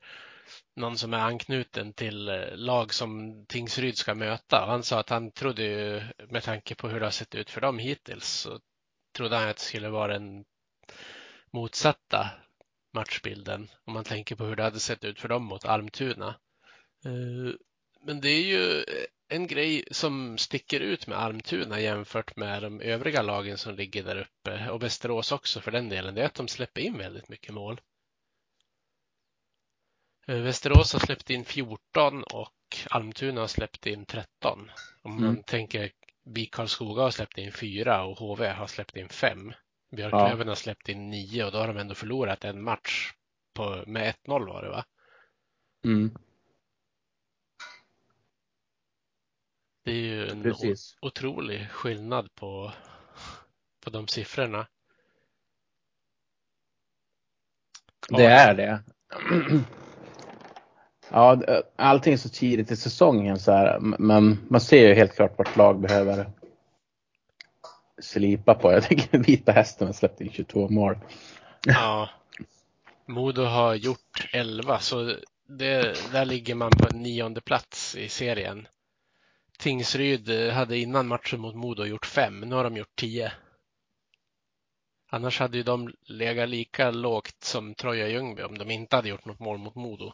någon som är anknuten till lag som Tingsryd ska möta. Han sa att han trodde ju, med tanke på hur det har sett ut för dem hittills, så trodde han att det skulle vara en motsatta matchbilden om man tänker på hur det hade sett ut för dem mot Almtuna. Eh, Men det är ju en grej som sticker ut med Almtuna jämfört med de övriga lagen som ligger där uppe och Västerås också för den delen. Det är att de släpper in väldigt mycket mål. Eh, Västerås har släppt in 14 och Almtuna har släppt in 13. Om man Mm. tänker BIK Karlskoga har släppt in 4 och HV har släppt in 5. Björklöven har släppt in 9 och då har de ändå förlorat en match på, med 1-0 var det va? Mm, Det är ju en precis. otrolig skillnad på, på de siffrorna. Det är det. Ja, allting är så tidigt i säsongen så här, men man ser ju helt klart vart lag behöver slipa på. Jag tänker Vita Hästen har släppt in 22 mål. Ja. Modo har gjort 11 så det, där ligger man på nionde plats i serien. Tingsryd eh, hade innan matchen mot Modo gjort 5, nu har de gjort 10. Annars hade ju de legat lika lågt som Troja Ljungby om de inte hade gjort något mål mot Modo.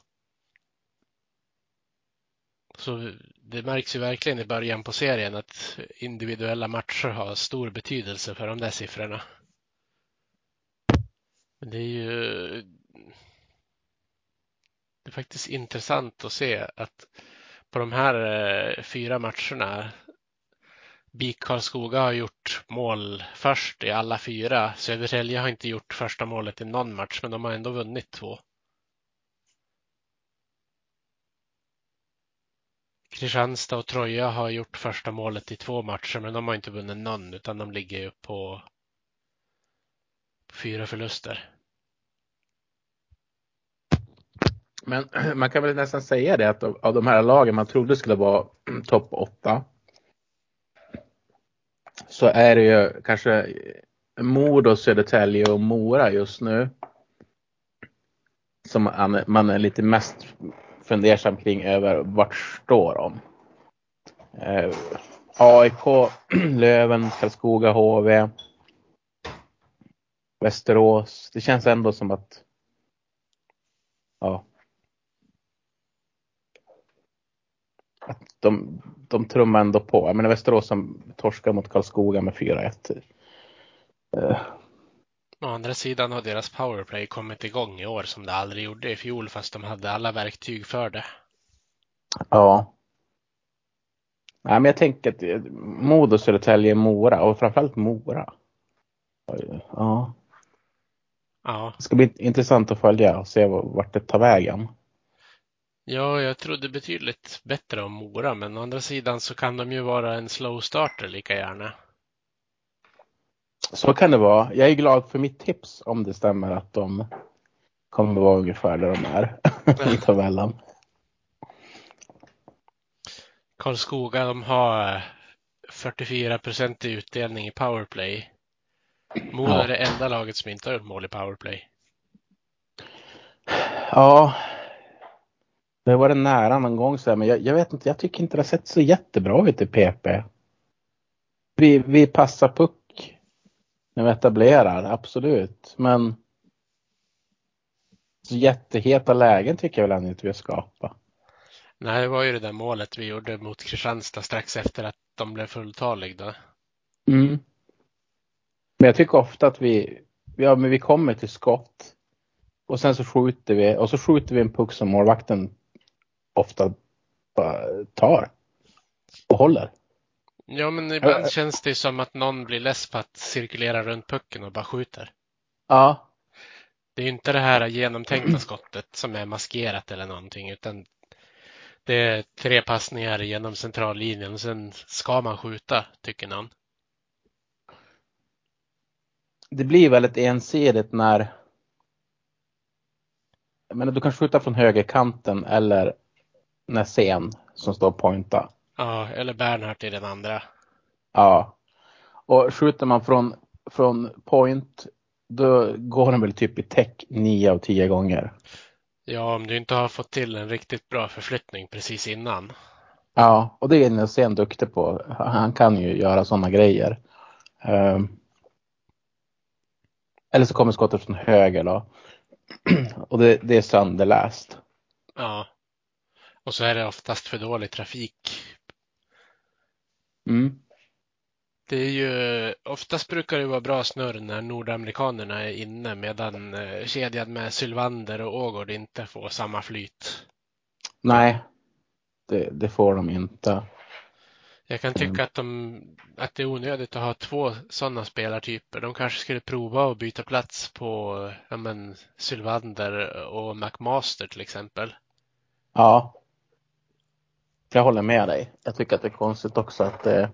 Så det märks ju verkligen i början på serien att individuella matcher har stor betydelse för de där siffrorna. Men det är ju det är faktiskt intressant att se att på de här eh, fyra matcherna BIK Karlskoga har gjort mål först i alla fyra. Södertälje har inte gjort första målet i någon match, men de har ändå vunnit två. Kristianstad och Troja har gjort första målet i två matcher, men de har inte vunnit någon, utan de ligger ju på, på fyra förluster. Men man kan väl nästan säga det att av de här lagen man trodde skulle vara topp 8 så är det ju kanske Modo, Södertälje och Mora just nu som man är lite mest fundersam kring över vart står de. Eh, AIK, Löven, Karlskoga, HV, Västerås. Det känns ändå som att ja, att de, de trummar ändå på. Jag menar Västerås som torskar mot Karlskoga med 4-1. Eh, Å andra sidan har deras powerplay kommit igång i år som det aldrig gjorde i fjol fast de hade alla verktyg för det. Ja. Nej, men jag tänker att eh, Modo, Södertälje, Mora och framförallt Mora. Ja. Ja, Det ska bli intressant att följa och se vart det tar vägen. ja, jag trodde betydligt bättre om Mora, men å andra sidan så kan de ju vara en slow starter lika gärna. Så kan det vara. Jag är glad för mitt tips om det stämmer att de kommer vara ungefär där de är i tabellen. Karlskoga, de har eh, 44 procent i utdelning i powerplay. Modo Ja. är det enda laget som inte har gjort mål i powerplay. Ja. Det var det nära någon gång så här, men jag, jag vet inte, jag tycker inte det har sett så jättebra ut i PP. Vi, vi passar puck när vi etablerar, absolut. Men så jätteheta lägen tycker jag väl ändå inte vi har skapat. Nej, det var ju det där målet vi gjorde mot Kristianstad strax efter att de blev fulltaliga då. Mm. Men jag tycker ofta att vi, ja, men vi kommer till skott och sen så skjuter vi och så skjuter vi en puck som målvakten ofta tar och håller. Ja, men ibland Äh. känns det som att någon blir less på att cirkulera runt pucken och bara skjuter. Ja, Det är ju inte det här genomtänkta skottet som är maskerat eller någonting, utan det är tre passningar genom centrallinjen och sen ska man skjuta, tycker någon. det blir väldigt ensidigt när menar, du kan skjuta från högerkanten eller när sen som står pointa. Ja, eller Bernhardt i den andra. Ja. Och skjuter man från, från point då går den väl typ i täck 9 av 10 gånger. Ja, om du inte har fått till en riktigt bra förflyttning precis innan. Ja, och det är Nilsén duktig på. Han kan ju göra sådana grejer. Ehm. eller så kommer skottet från höger då. och det, det är sönderläst. Ja. Och så är det oftast för dålig trafik. Mm. Det är ju, oftast brukar det vara bra snurr när nordamerikanerna är inne medan eh, kedjan med Sylvander och Ågård inte får samma flyt. Nej, det, det får de inte. Jag kan tycka att, de, att det är onödigt att ha två sådana spelartyper. De kanske skulle prova att byta plats på ja, men, Sylvander och McMaster till exempel. Ja. Jag håller med dig. Jag tycker att det är konstigt också att, eh,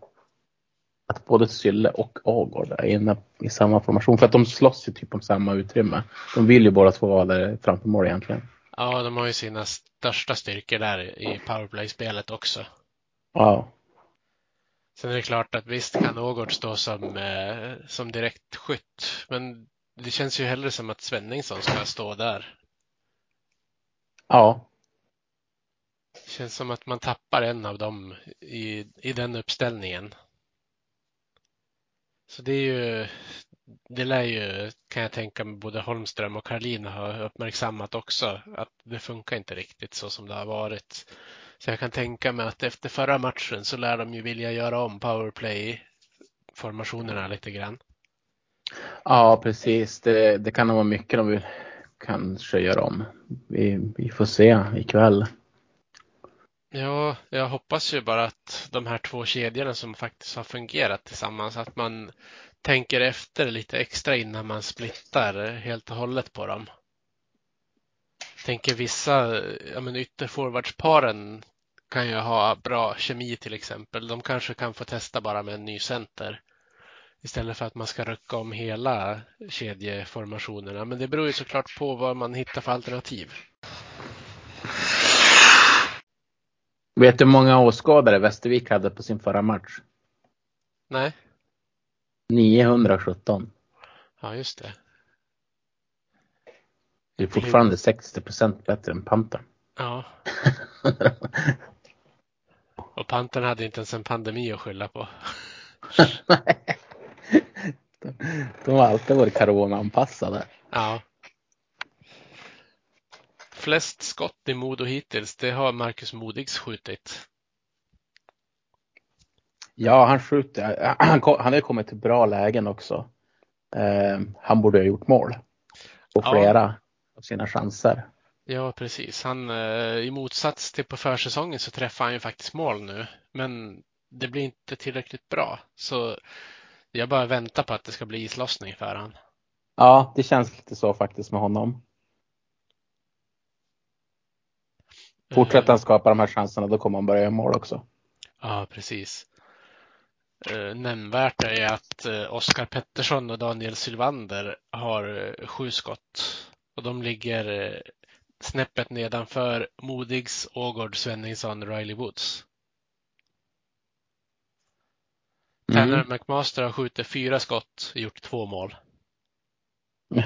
att både Sylle och Ågård är inne i samma formation. För att de slåss ju typ om samma utrymme. De vill ju båda två vara där framför mål egentligen. Ja, de har ju sina största styrkor där i powerplay-spelet också. Ja. Sen är det klart att visst kan Ågård stå som, eh, som direkt skytt, men det känns ju hellre som att Svenningsson ska stå där. Ja. Känns som att man tappar en av dem i, i den uppställningen. Så det är ju, det lär ju, kan jag tänka mig, både Holmström och Karlin ha uppmärksammat också, att det funkar inte riktigt så som det har varit. Så jag kan tänka mig att efter förra matchen så lär de ju vilja göra om powerplay-formationerna lite grann. Ja, precis. Det, det kan nog vara mycket de vill kanske göra om. Vi, vi får se ikväll. Ja, jag hoppas ju bara att de här två kedjorna som faktiskt har fungerat tillsammans, att man tänker efter lite extra innan man splittar helt och hållet på dem. Tänker vissa, ja men ytterforwardsparen kan ju ha bra kemi till exempel. De kanske kan få testa bara med en ny center istället för att man ska rycka om hela kedjeformationerna. Men det beror ju såklart på vad man hittar för alternativ. Vet du hur många åskådare Västervik hade på sin förra match? Nej, 917. ja just det. Det är fortfarande 60 procent bättre än Pantern. Ja, och Pantern hade inte ens en pandemi att skylla på. De har alltid varit coronaanpassade. Ja. Flest skott i Modo hittills, det har Marcus Modigs skjutit. Ja, han skjuter. Han, han har kommit till bra lägen också. Eh, han borde ha gjort mål på Ja. flera av sina chanser. Ja, precis. Han, eh, I motsats till på försäsongen så träffar han ju faktiskt mål nu. Men det blir inte tillräckligt bra. Så jag bara väntar på att det ska bli islossning för han. Ja, det känns lite så faktiskt med honom. Fortsätter han skapa de här chanserna då kommer han börja göra mål också. Ja, precis. Eh, nämnvärt är att eh, Oskar Pettersson och Daniel Sylvander har eh, sju skott. Och de ligger eh, snäppet nedanför Modigs, Ågård, Svenningsson, Riley Woods. Tanner Mm. McMaster har skjutit fyra skott och gjort två mål.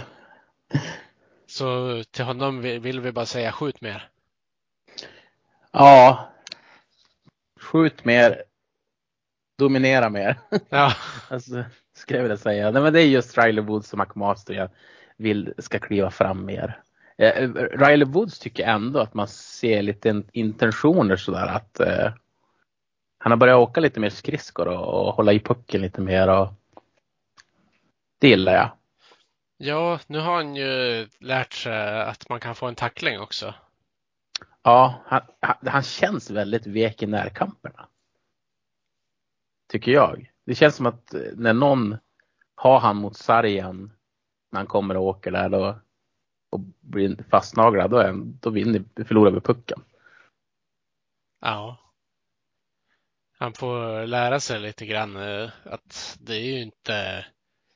Så till honom vi- vill vi bara säga skjut mer. Ja. Skjut mer. Dominera mer. Ja, Alltså, skulle jag vilja säga. Nej, men det är just Riley Woods och McMaster jag vill ska kliva fram mer. Eh, Riley Woods tycker ändå att man ser lite intentioner sådär att eh, han har börjat åka lite mer skridskor och, och hålla i pucken lite mer och det gillar jag. ja, nu har han ju lärt sig att man kan få en tackling också. Ja, han, han, han känns väldigt vek i närkamperna. Tycker jag. Det känns som att eh, när någon har han mot sargen när han kommer och åker där då och blir fastnaglad, då, är, då vinner, förlorar vi pucken. Ja. Han får lära sig lite grann eh, att det är ju inte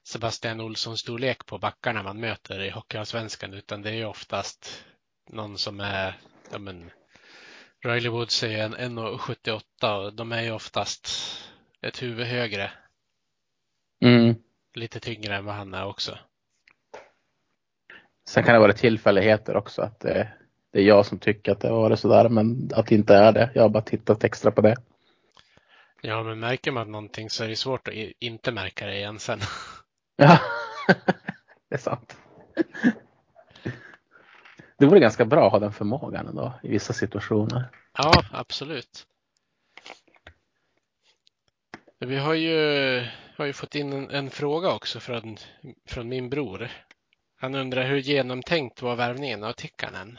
Sebastian Olsson storlek på backarna man möter i Hockeyallsvenskan utan det är ju oftast någon som är, ja men Riley Woods är ju en 1,78 och de är ju oftast ett huvud högre, Mm. lite tyngre än vad han är också. Sen kan det vara tillfälligheter också att det, det är jag som tycker att det har varit sådär men att det inte är det. Jag har bara tittat extra på det. Ja, men märker man någonting så är det svårt att inte märka det igen sen. Ja, det är sant. Det vore ganska bra att ha den förmågan ändå i vissa situationer. Ja, absolut. Vi har ju, har ju fått in en, en fråga också från, från min bror. Han undrar hur genomtänkt var värvningen av Tikkanen?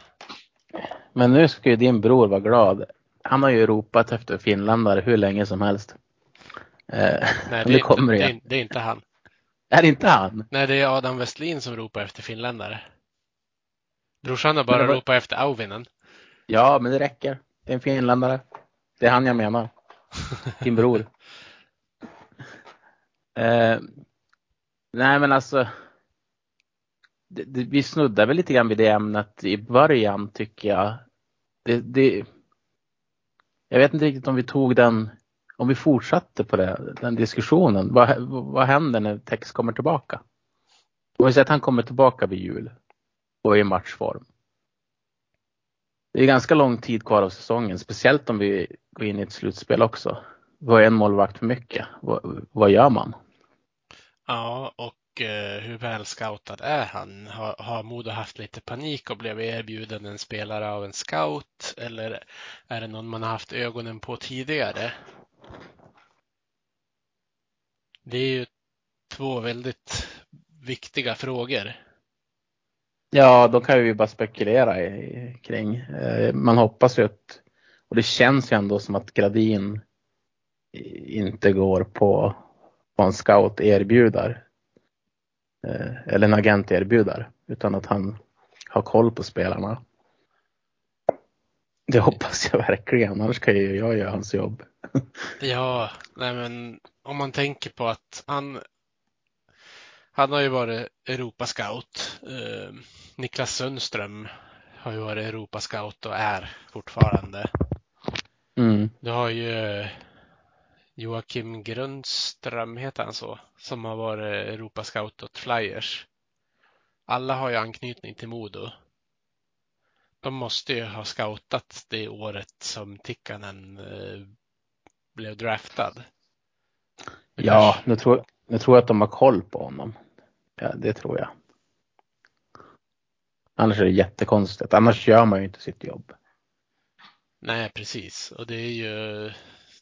Men nu ska ju din bror vara glad. Han har ju ropat efter finländare hur länge som helst. Eh, Nej, det kommer inte, det är, det är inte han. Är det inte han? Nej, det är Adam Westlin som ropar efter finländare. Brorsan har bara var- ropat efter Auvinen. Ja, men det räcker. Det är en finländare. Det är han jag menar. Din bror. Eh, nej, men alltså. Det, det, vi snuddar väl lite grann vid det ämnet i början tycker jag. Det, det, jag vet inte riktigt om vi tog den, om vi fortsatte på det, den diskussionen. Vad, vad händer när Tex kommer tillbaka? Om vi säger att han kommer tillbaka vid jul och är i matchform. Det är ganska lång tid kvar av säsongen, speciellt om vi går in i ett slutspel också. Vad är en målvakt för mycket? Vad, vad gör man? Ja, och eh, hur väl scoutad är han? Har, har Modo haft lite panik och blev erbjuden en spelare av en scout? Eller är det någon man har haft ögonen på tidigare? Det är ju två väldigt viktiga frågor. Ja, då kan vi bara spekulera i, kring. Eh, Man hoppas ju att, och det känns ju ändå som att Gradin inte går på vad en scout erbjuder. Eh, Eller en agent erbjuder. Utan att han har koll på spelarna. Det hoppas jag verkligen, annars kan ju jag göra hans jobb. Ja, nej men om man tänker på att han, han har ju varit Europascout. Eh, Niklas Sundström har ju varit Europascout och är fortfarande. Mm. Du har ju eh, Joakim Grundström, heter han så, som har varit Europascout åt Flyers. Alla har ju anknytning till Modo. De måste ju ha scoutat det året som Tikkanen eh, blev draftad. Det Ja, nu tror, nu tror jag att de har koll på honom. Ja, det tror jag. Annars är det jättekonstigt. Annars gör man ju inte sitt jobb. Nej, precis. Och det är ju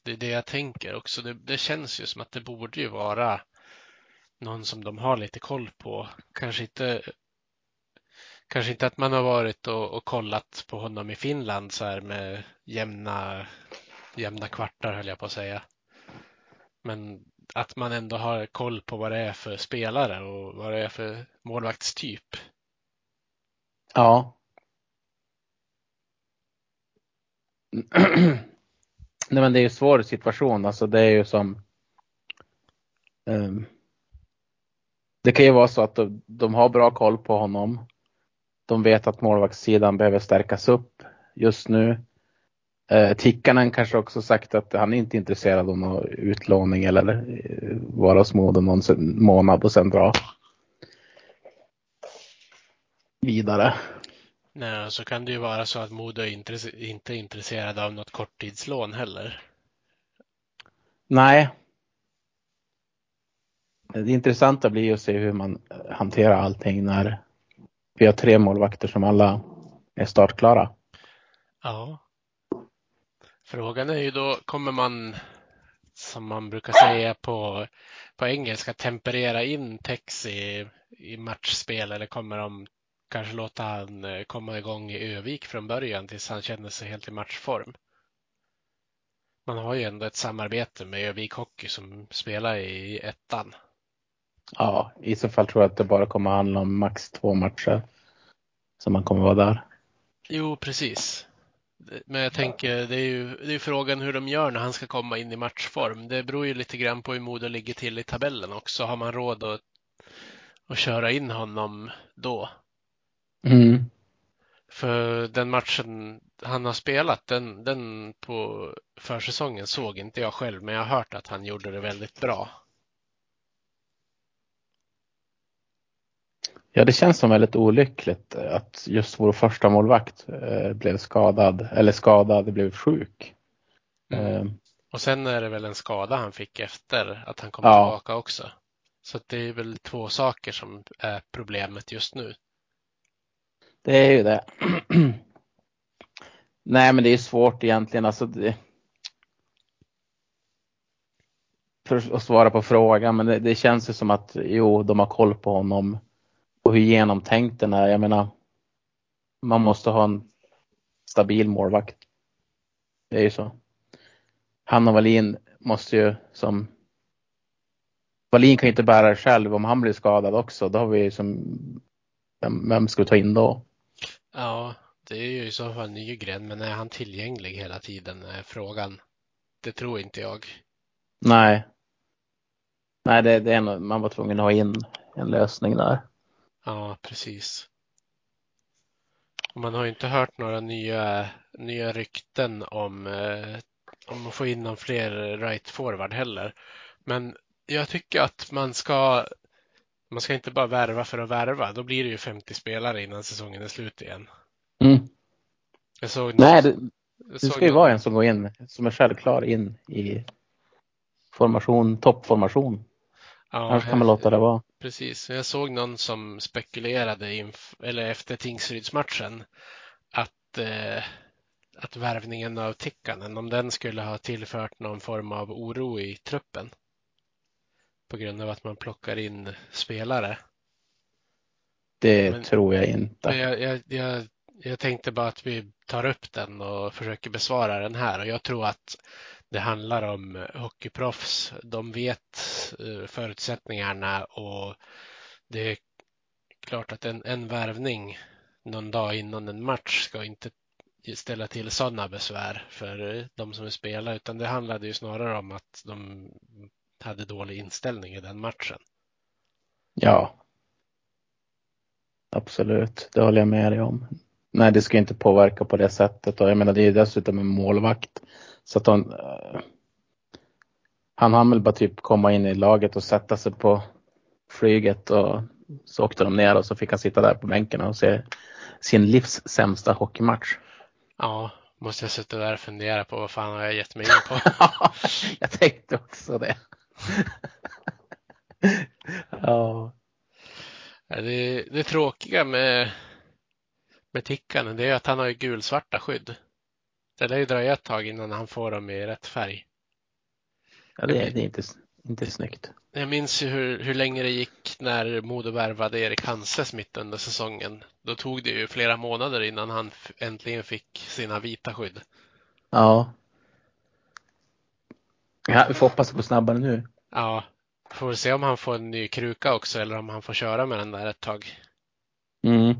det, är det jag tänker också. Det, det känns ju som att det borde ju vara någon som de har lite koll på. Kanske inte Kanske inte att man har varit och, och kollat på honom i Finland så här med jämna, jämna kvartar höll jag på att säga. Men att man ändå har koll på vad det är för spelare och vad det är för målvaktstyp. Ja. Nej men det är ju en svår situation, alltså det är ju som um, Det kan ju vara så att de, de, har bra koll på honom. De vet att målvaktssidan behöver stärkas upp just nu. Uh, Tikkanen kanske också sagt att han är inte intresserad av någon utlåning eller uh, vara hos Modo någon månad och sen dra vidare. Nej, så kan det ju vara så att Modo inte är intresserad av något korttidslån heller. Nej. Det intressanta blir ju att se hur man hanterar allting när vi har tre målvakter som alla är startklara. Ja. Frågan är ju då, kommer man, som man brukar säga på, på engelska, temperera in Tex i, i matchspel eller kommer de kanske låta han eh, komma igång i Övik från början tills han känner sig helt i matchform? Man har ju ändå ett samarbete med Övik Hockey som spelar i ettan. Ja, i så fall tror jag att det bara kommer handla om max två matcher som man kommer vara där. Jo, precis. Men jag tänker, det är ju det är frågan hur de gör när han ska komma in i matchform. Det beror ju lite grann på hur Modo ligger till i tabellen också. Har man råd att, att köra in honom då? Mm. För den matchen han har spelat, den, den på försäsongen såg inte jag själv, men jag har hört att han gjorde det väldigt bra. Ja, det känns som väldigt olyckligt att just vår första målvakt eh, blev skadad eller skadad, blev sjuk. Mm. Eh. Och sen är det väl en skada han fick efter att han kom ja. tillbaka också. Så det är väl två saker som är problemet just nu. Det är ju det. Nej, men det är svårt egentligen. Alltså det... För att svara på frågan, men det, det känns ju som att jo, de har koll på honom och hur genomtänkt den är. Jag menar, man måste ha en stabil målvakt. Det är ju så. Hanna Wallin måste ju som Wallin kan ju inte bära det själv om han blir skadad också. Då har vi som vem, vem ska vi ta in då? Ja, det är ju i så fall Nygren, men är han tillgänglig hela tiden är frågan. Det tror inte jag. Nej. Nej, det, det är en, man var tvungen att ha in en lösning där. Ja, precis. Man har ju inte hört några nya, nya rykten om, eh, om att få in någon fler right forward heller. Men jag tycker att man ska man ska inte bara värva för att värva. Då blir det ju 50 spelare innan säsongen är slut igen. Mm. Jag såg Nej, det, det ska ju någon... vara en som går in, som är självklar in i formation, toppformation. Ja, Annars kan man låta det vara. Precis. Jag såg någon som spekulerade inf- eller efter Tingsrydsmatchen att, eh, att värvningen av Tikkanen, om den skulle ha tillfört någon form av oro i truppen på grund av att man plockar in spelare. Det Men, tror jag inte. Jag, jag, jag, jag tänkte bara att vi tar upp den och försöker besvara den här och jag tror att det handlar om hockeyproffs. De vet eh, förutsättningarna och det är klart att en, en värvning någon dag innan en match ska inte ställa till sådana besvär för de som är spelare utan det handlade ju snarare om att de hade dålig inställning i den matchen. Ja. Absolut, det håller jag med dig om. Nej, det ska inte påverka på det sättet och jag menar det är dessutom en målvakt. Så att han, uh, han hann väl bara typ komma in i laget och sätta sig på flyget och så åkte de ner och så fick han sitta där på bänken och se sin livs sämsta hockeymatch. Ja, måste jag sitta där och fundera på vad fan har jag gett mig in på? jag tänkte också det. ja. Det, det tråkiga med, med Tickan det är att han har ju gulsvarta skydd. Det lär ju dröja ett tag innan han får dem i rätt färg. Ja, det, är, det är inte, inte snyggt. Jag minns ju hur, hur länge det gick när Modo värvade Erik Hanses mitt under säsongen. Då tog det ju flera månader innan han äntligen fick sina vita skydd. Ja. ja vi får hoppas på snabbare nu. Ja, får vi se om han får en ny kruka också eller om han får köra med den där ett tag. Mm.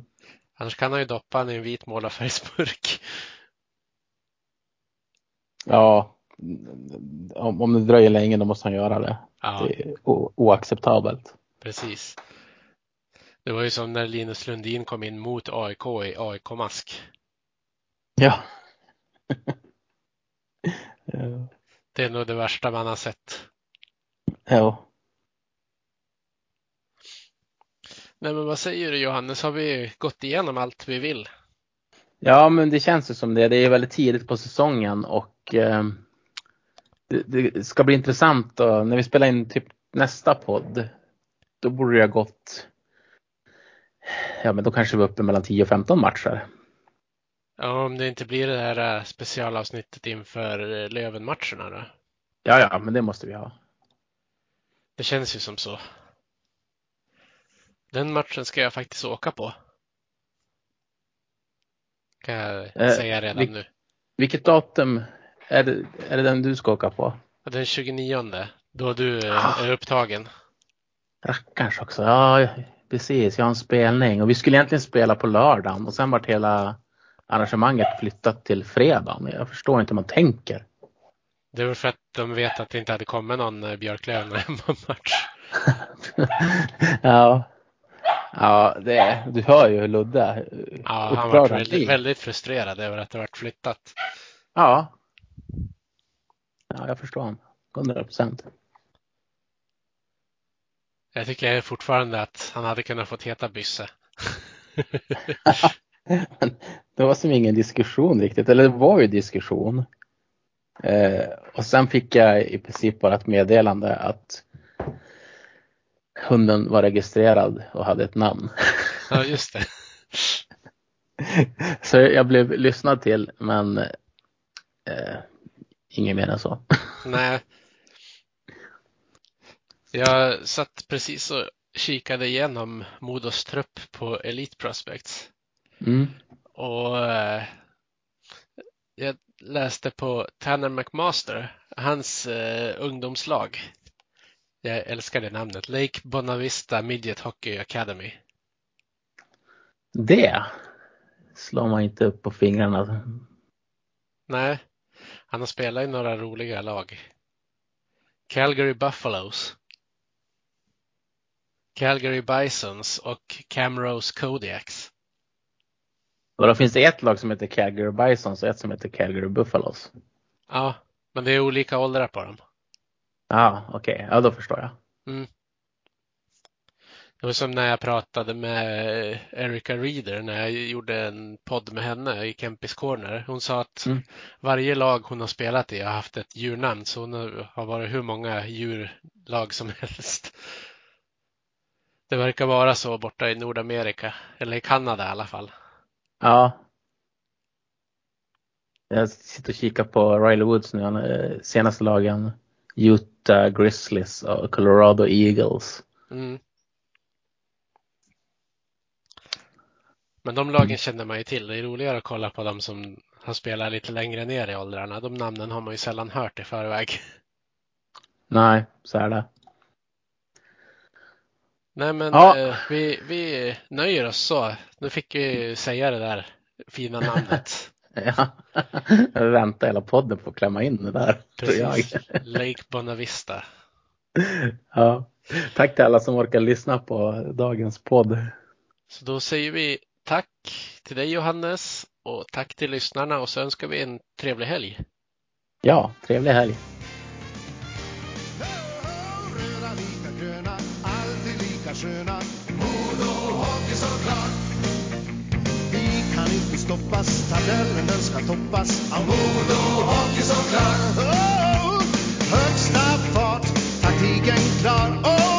Annars kan han ju doppa den i en vit målarfärgsburk. Ja, om, om det dröjer länge då måste han göra det. Ja. Det är oacceptabelt. Precis. Det var ju som när Linus Lundin kom in mot AIK i AIK-mask. Ja. Det är nog det värsta man har sett. Ja. Nej, men vad säger du Johannes? Har vi gått igenom allt vi vill? Ja, men det känns ju som det. Det är väldigt tidigt på säsongen och eh, det, det, ska bli intressant då, när vi spelar in typ nästa podd. Då borde det ha gått. Ja, men då kanske vi är uppe mellan 10 och 15 matcher. Ja, om det inte blir det här specialavsnittet inför Löven-matcherna då? Ja, ja, men det måste vi ha. Det känns ju som så. Den matchen ska jag faktiskt åka på. Kan jag Eh, säga redan vi- nu. Vilket datum är det, är det den du ska åka på? Den 29 då du eh, Ah. är upptagen. Rackarns också. Ja, precis. Jag har en spelning och vi skulle egentligen spela på lördagen och sen vart hela arrangemanget flyttat till fredagen. Jag förstår inte hur man tänker. Det är väl för att de vet att det inte hade kommit någon eh, Björklöven hemmamatch. ja. Ja, det, du hör ju hur Ludde Ja, han var väldigt, väldigt frustrerad över att det varit flyttat. Ja. Ja, jag förstår han. 100 procent. Jag tycker fortfarande att han hade kunnat fått heta Bysse. Det var som ingen diskussion riktigt, eller det var ju diskussion. Eh, och sen fick jag i princip bara ett meddelande att hunden var registrerad och hade ett namn. Ja, just det. Så jag blev lyssnad till men eh, inget mer än så. Nej. Jag satt precis och kikade igenom Modos trupp på Elite Prospects Mm. och eh, jag läste på Tanner McMaster, hans eh, ungdomslag. Jag älskar det namnet. Lake Bonavista Midget Hockey Academy. Det slår man inte upp på fingrarna. Nej, han har spelat i några roliga lag. Calgary Buffaloes. Calgary Bisons och Camrose Kodiaks. Och då finns det ett lag som heter Calgary Bisons och ett som heter Calgary Buffalos. Ja, men det är olika åldrar på dem. Ja, okej. Ja, då förstår jag. Det var som när jag pratade med Erica Reader när jag gjorde en podd med henne i Kempis Corner. Hon sa att Mm. varje lag hon har spelat i har haft ett djurnamn så hon har varit hur många djurlag som helst. Det verkar vara så borta i Nordamerika, eller i Kanada i alla fall. Ja. Jag sitter och kikar på Riley Woods nu. Är senaste lagen Utah Grizzlies och Colorado Eagles. Mm. Men de lagen känner man ju till. Det är roligare att kolla på de som har spelat lite längre ner i åldrarna. De namnen har man ju sällan hört i förväg. Nej, så är det. Nej men Ja. eh, vi, vi nöjer oss så. Nu fick vi säga det där fina namnet. Ja. Jag väntar hela podden på att klämma in det där. Precis. Lake Bonavista. Ja. Tack till alla som orkar lyssna på dagens podd. Så då säger vi tack till dig Johannes och tack till lyssnarna och så önskar vi en trevlig helg. Ja, trevlig helg. sköna. Mod och hockey såklart. Vi kan inte stoppas, tabellen den ska toppas. Av mod och hockey såklart. Oh, oh, oh. Högsta fart, taktiken klar.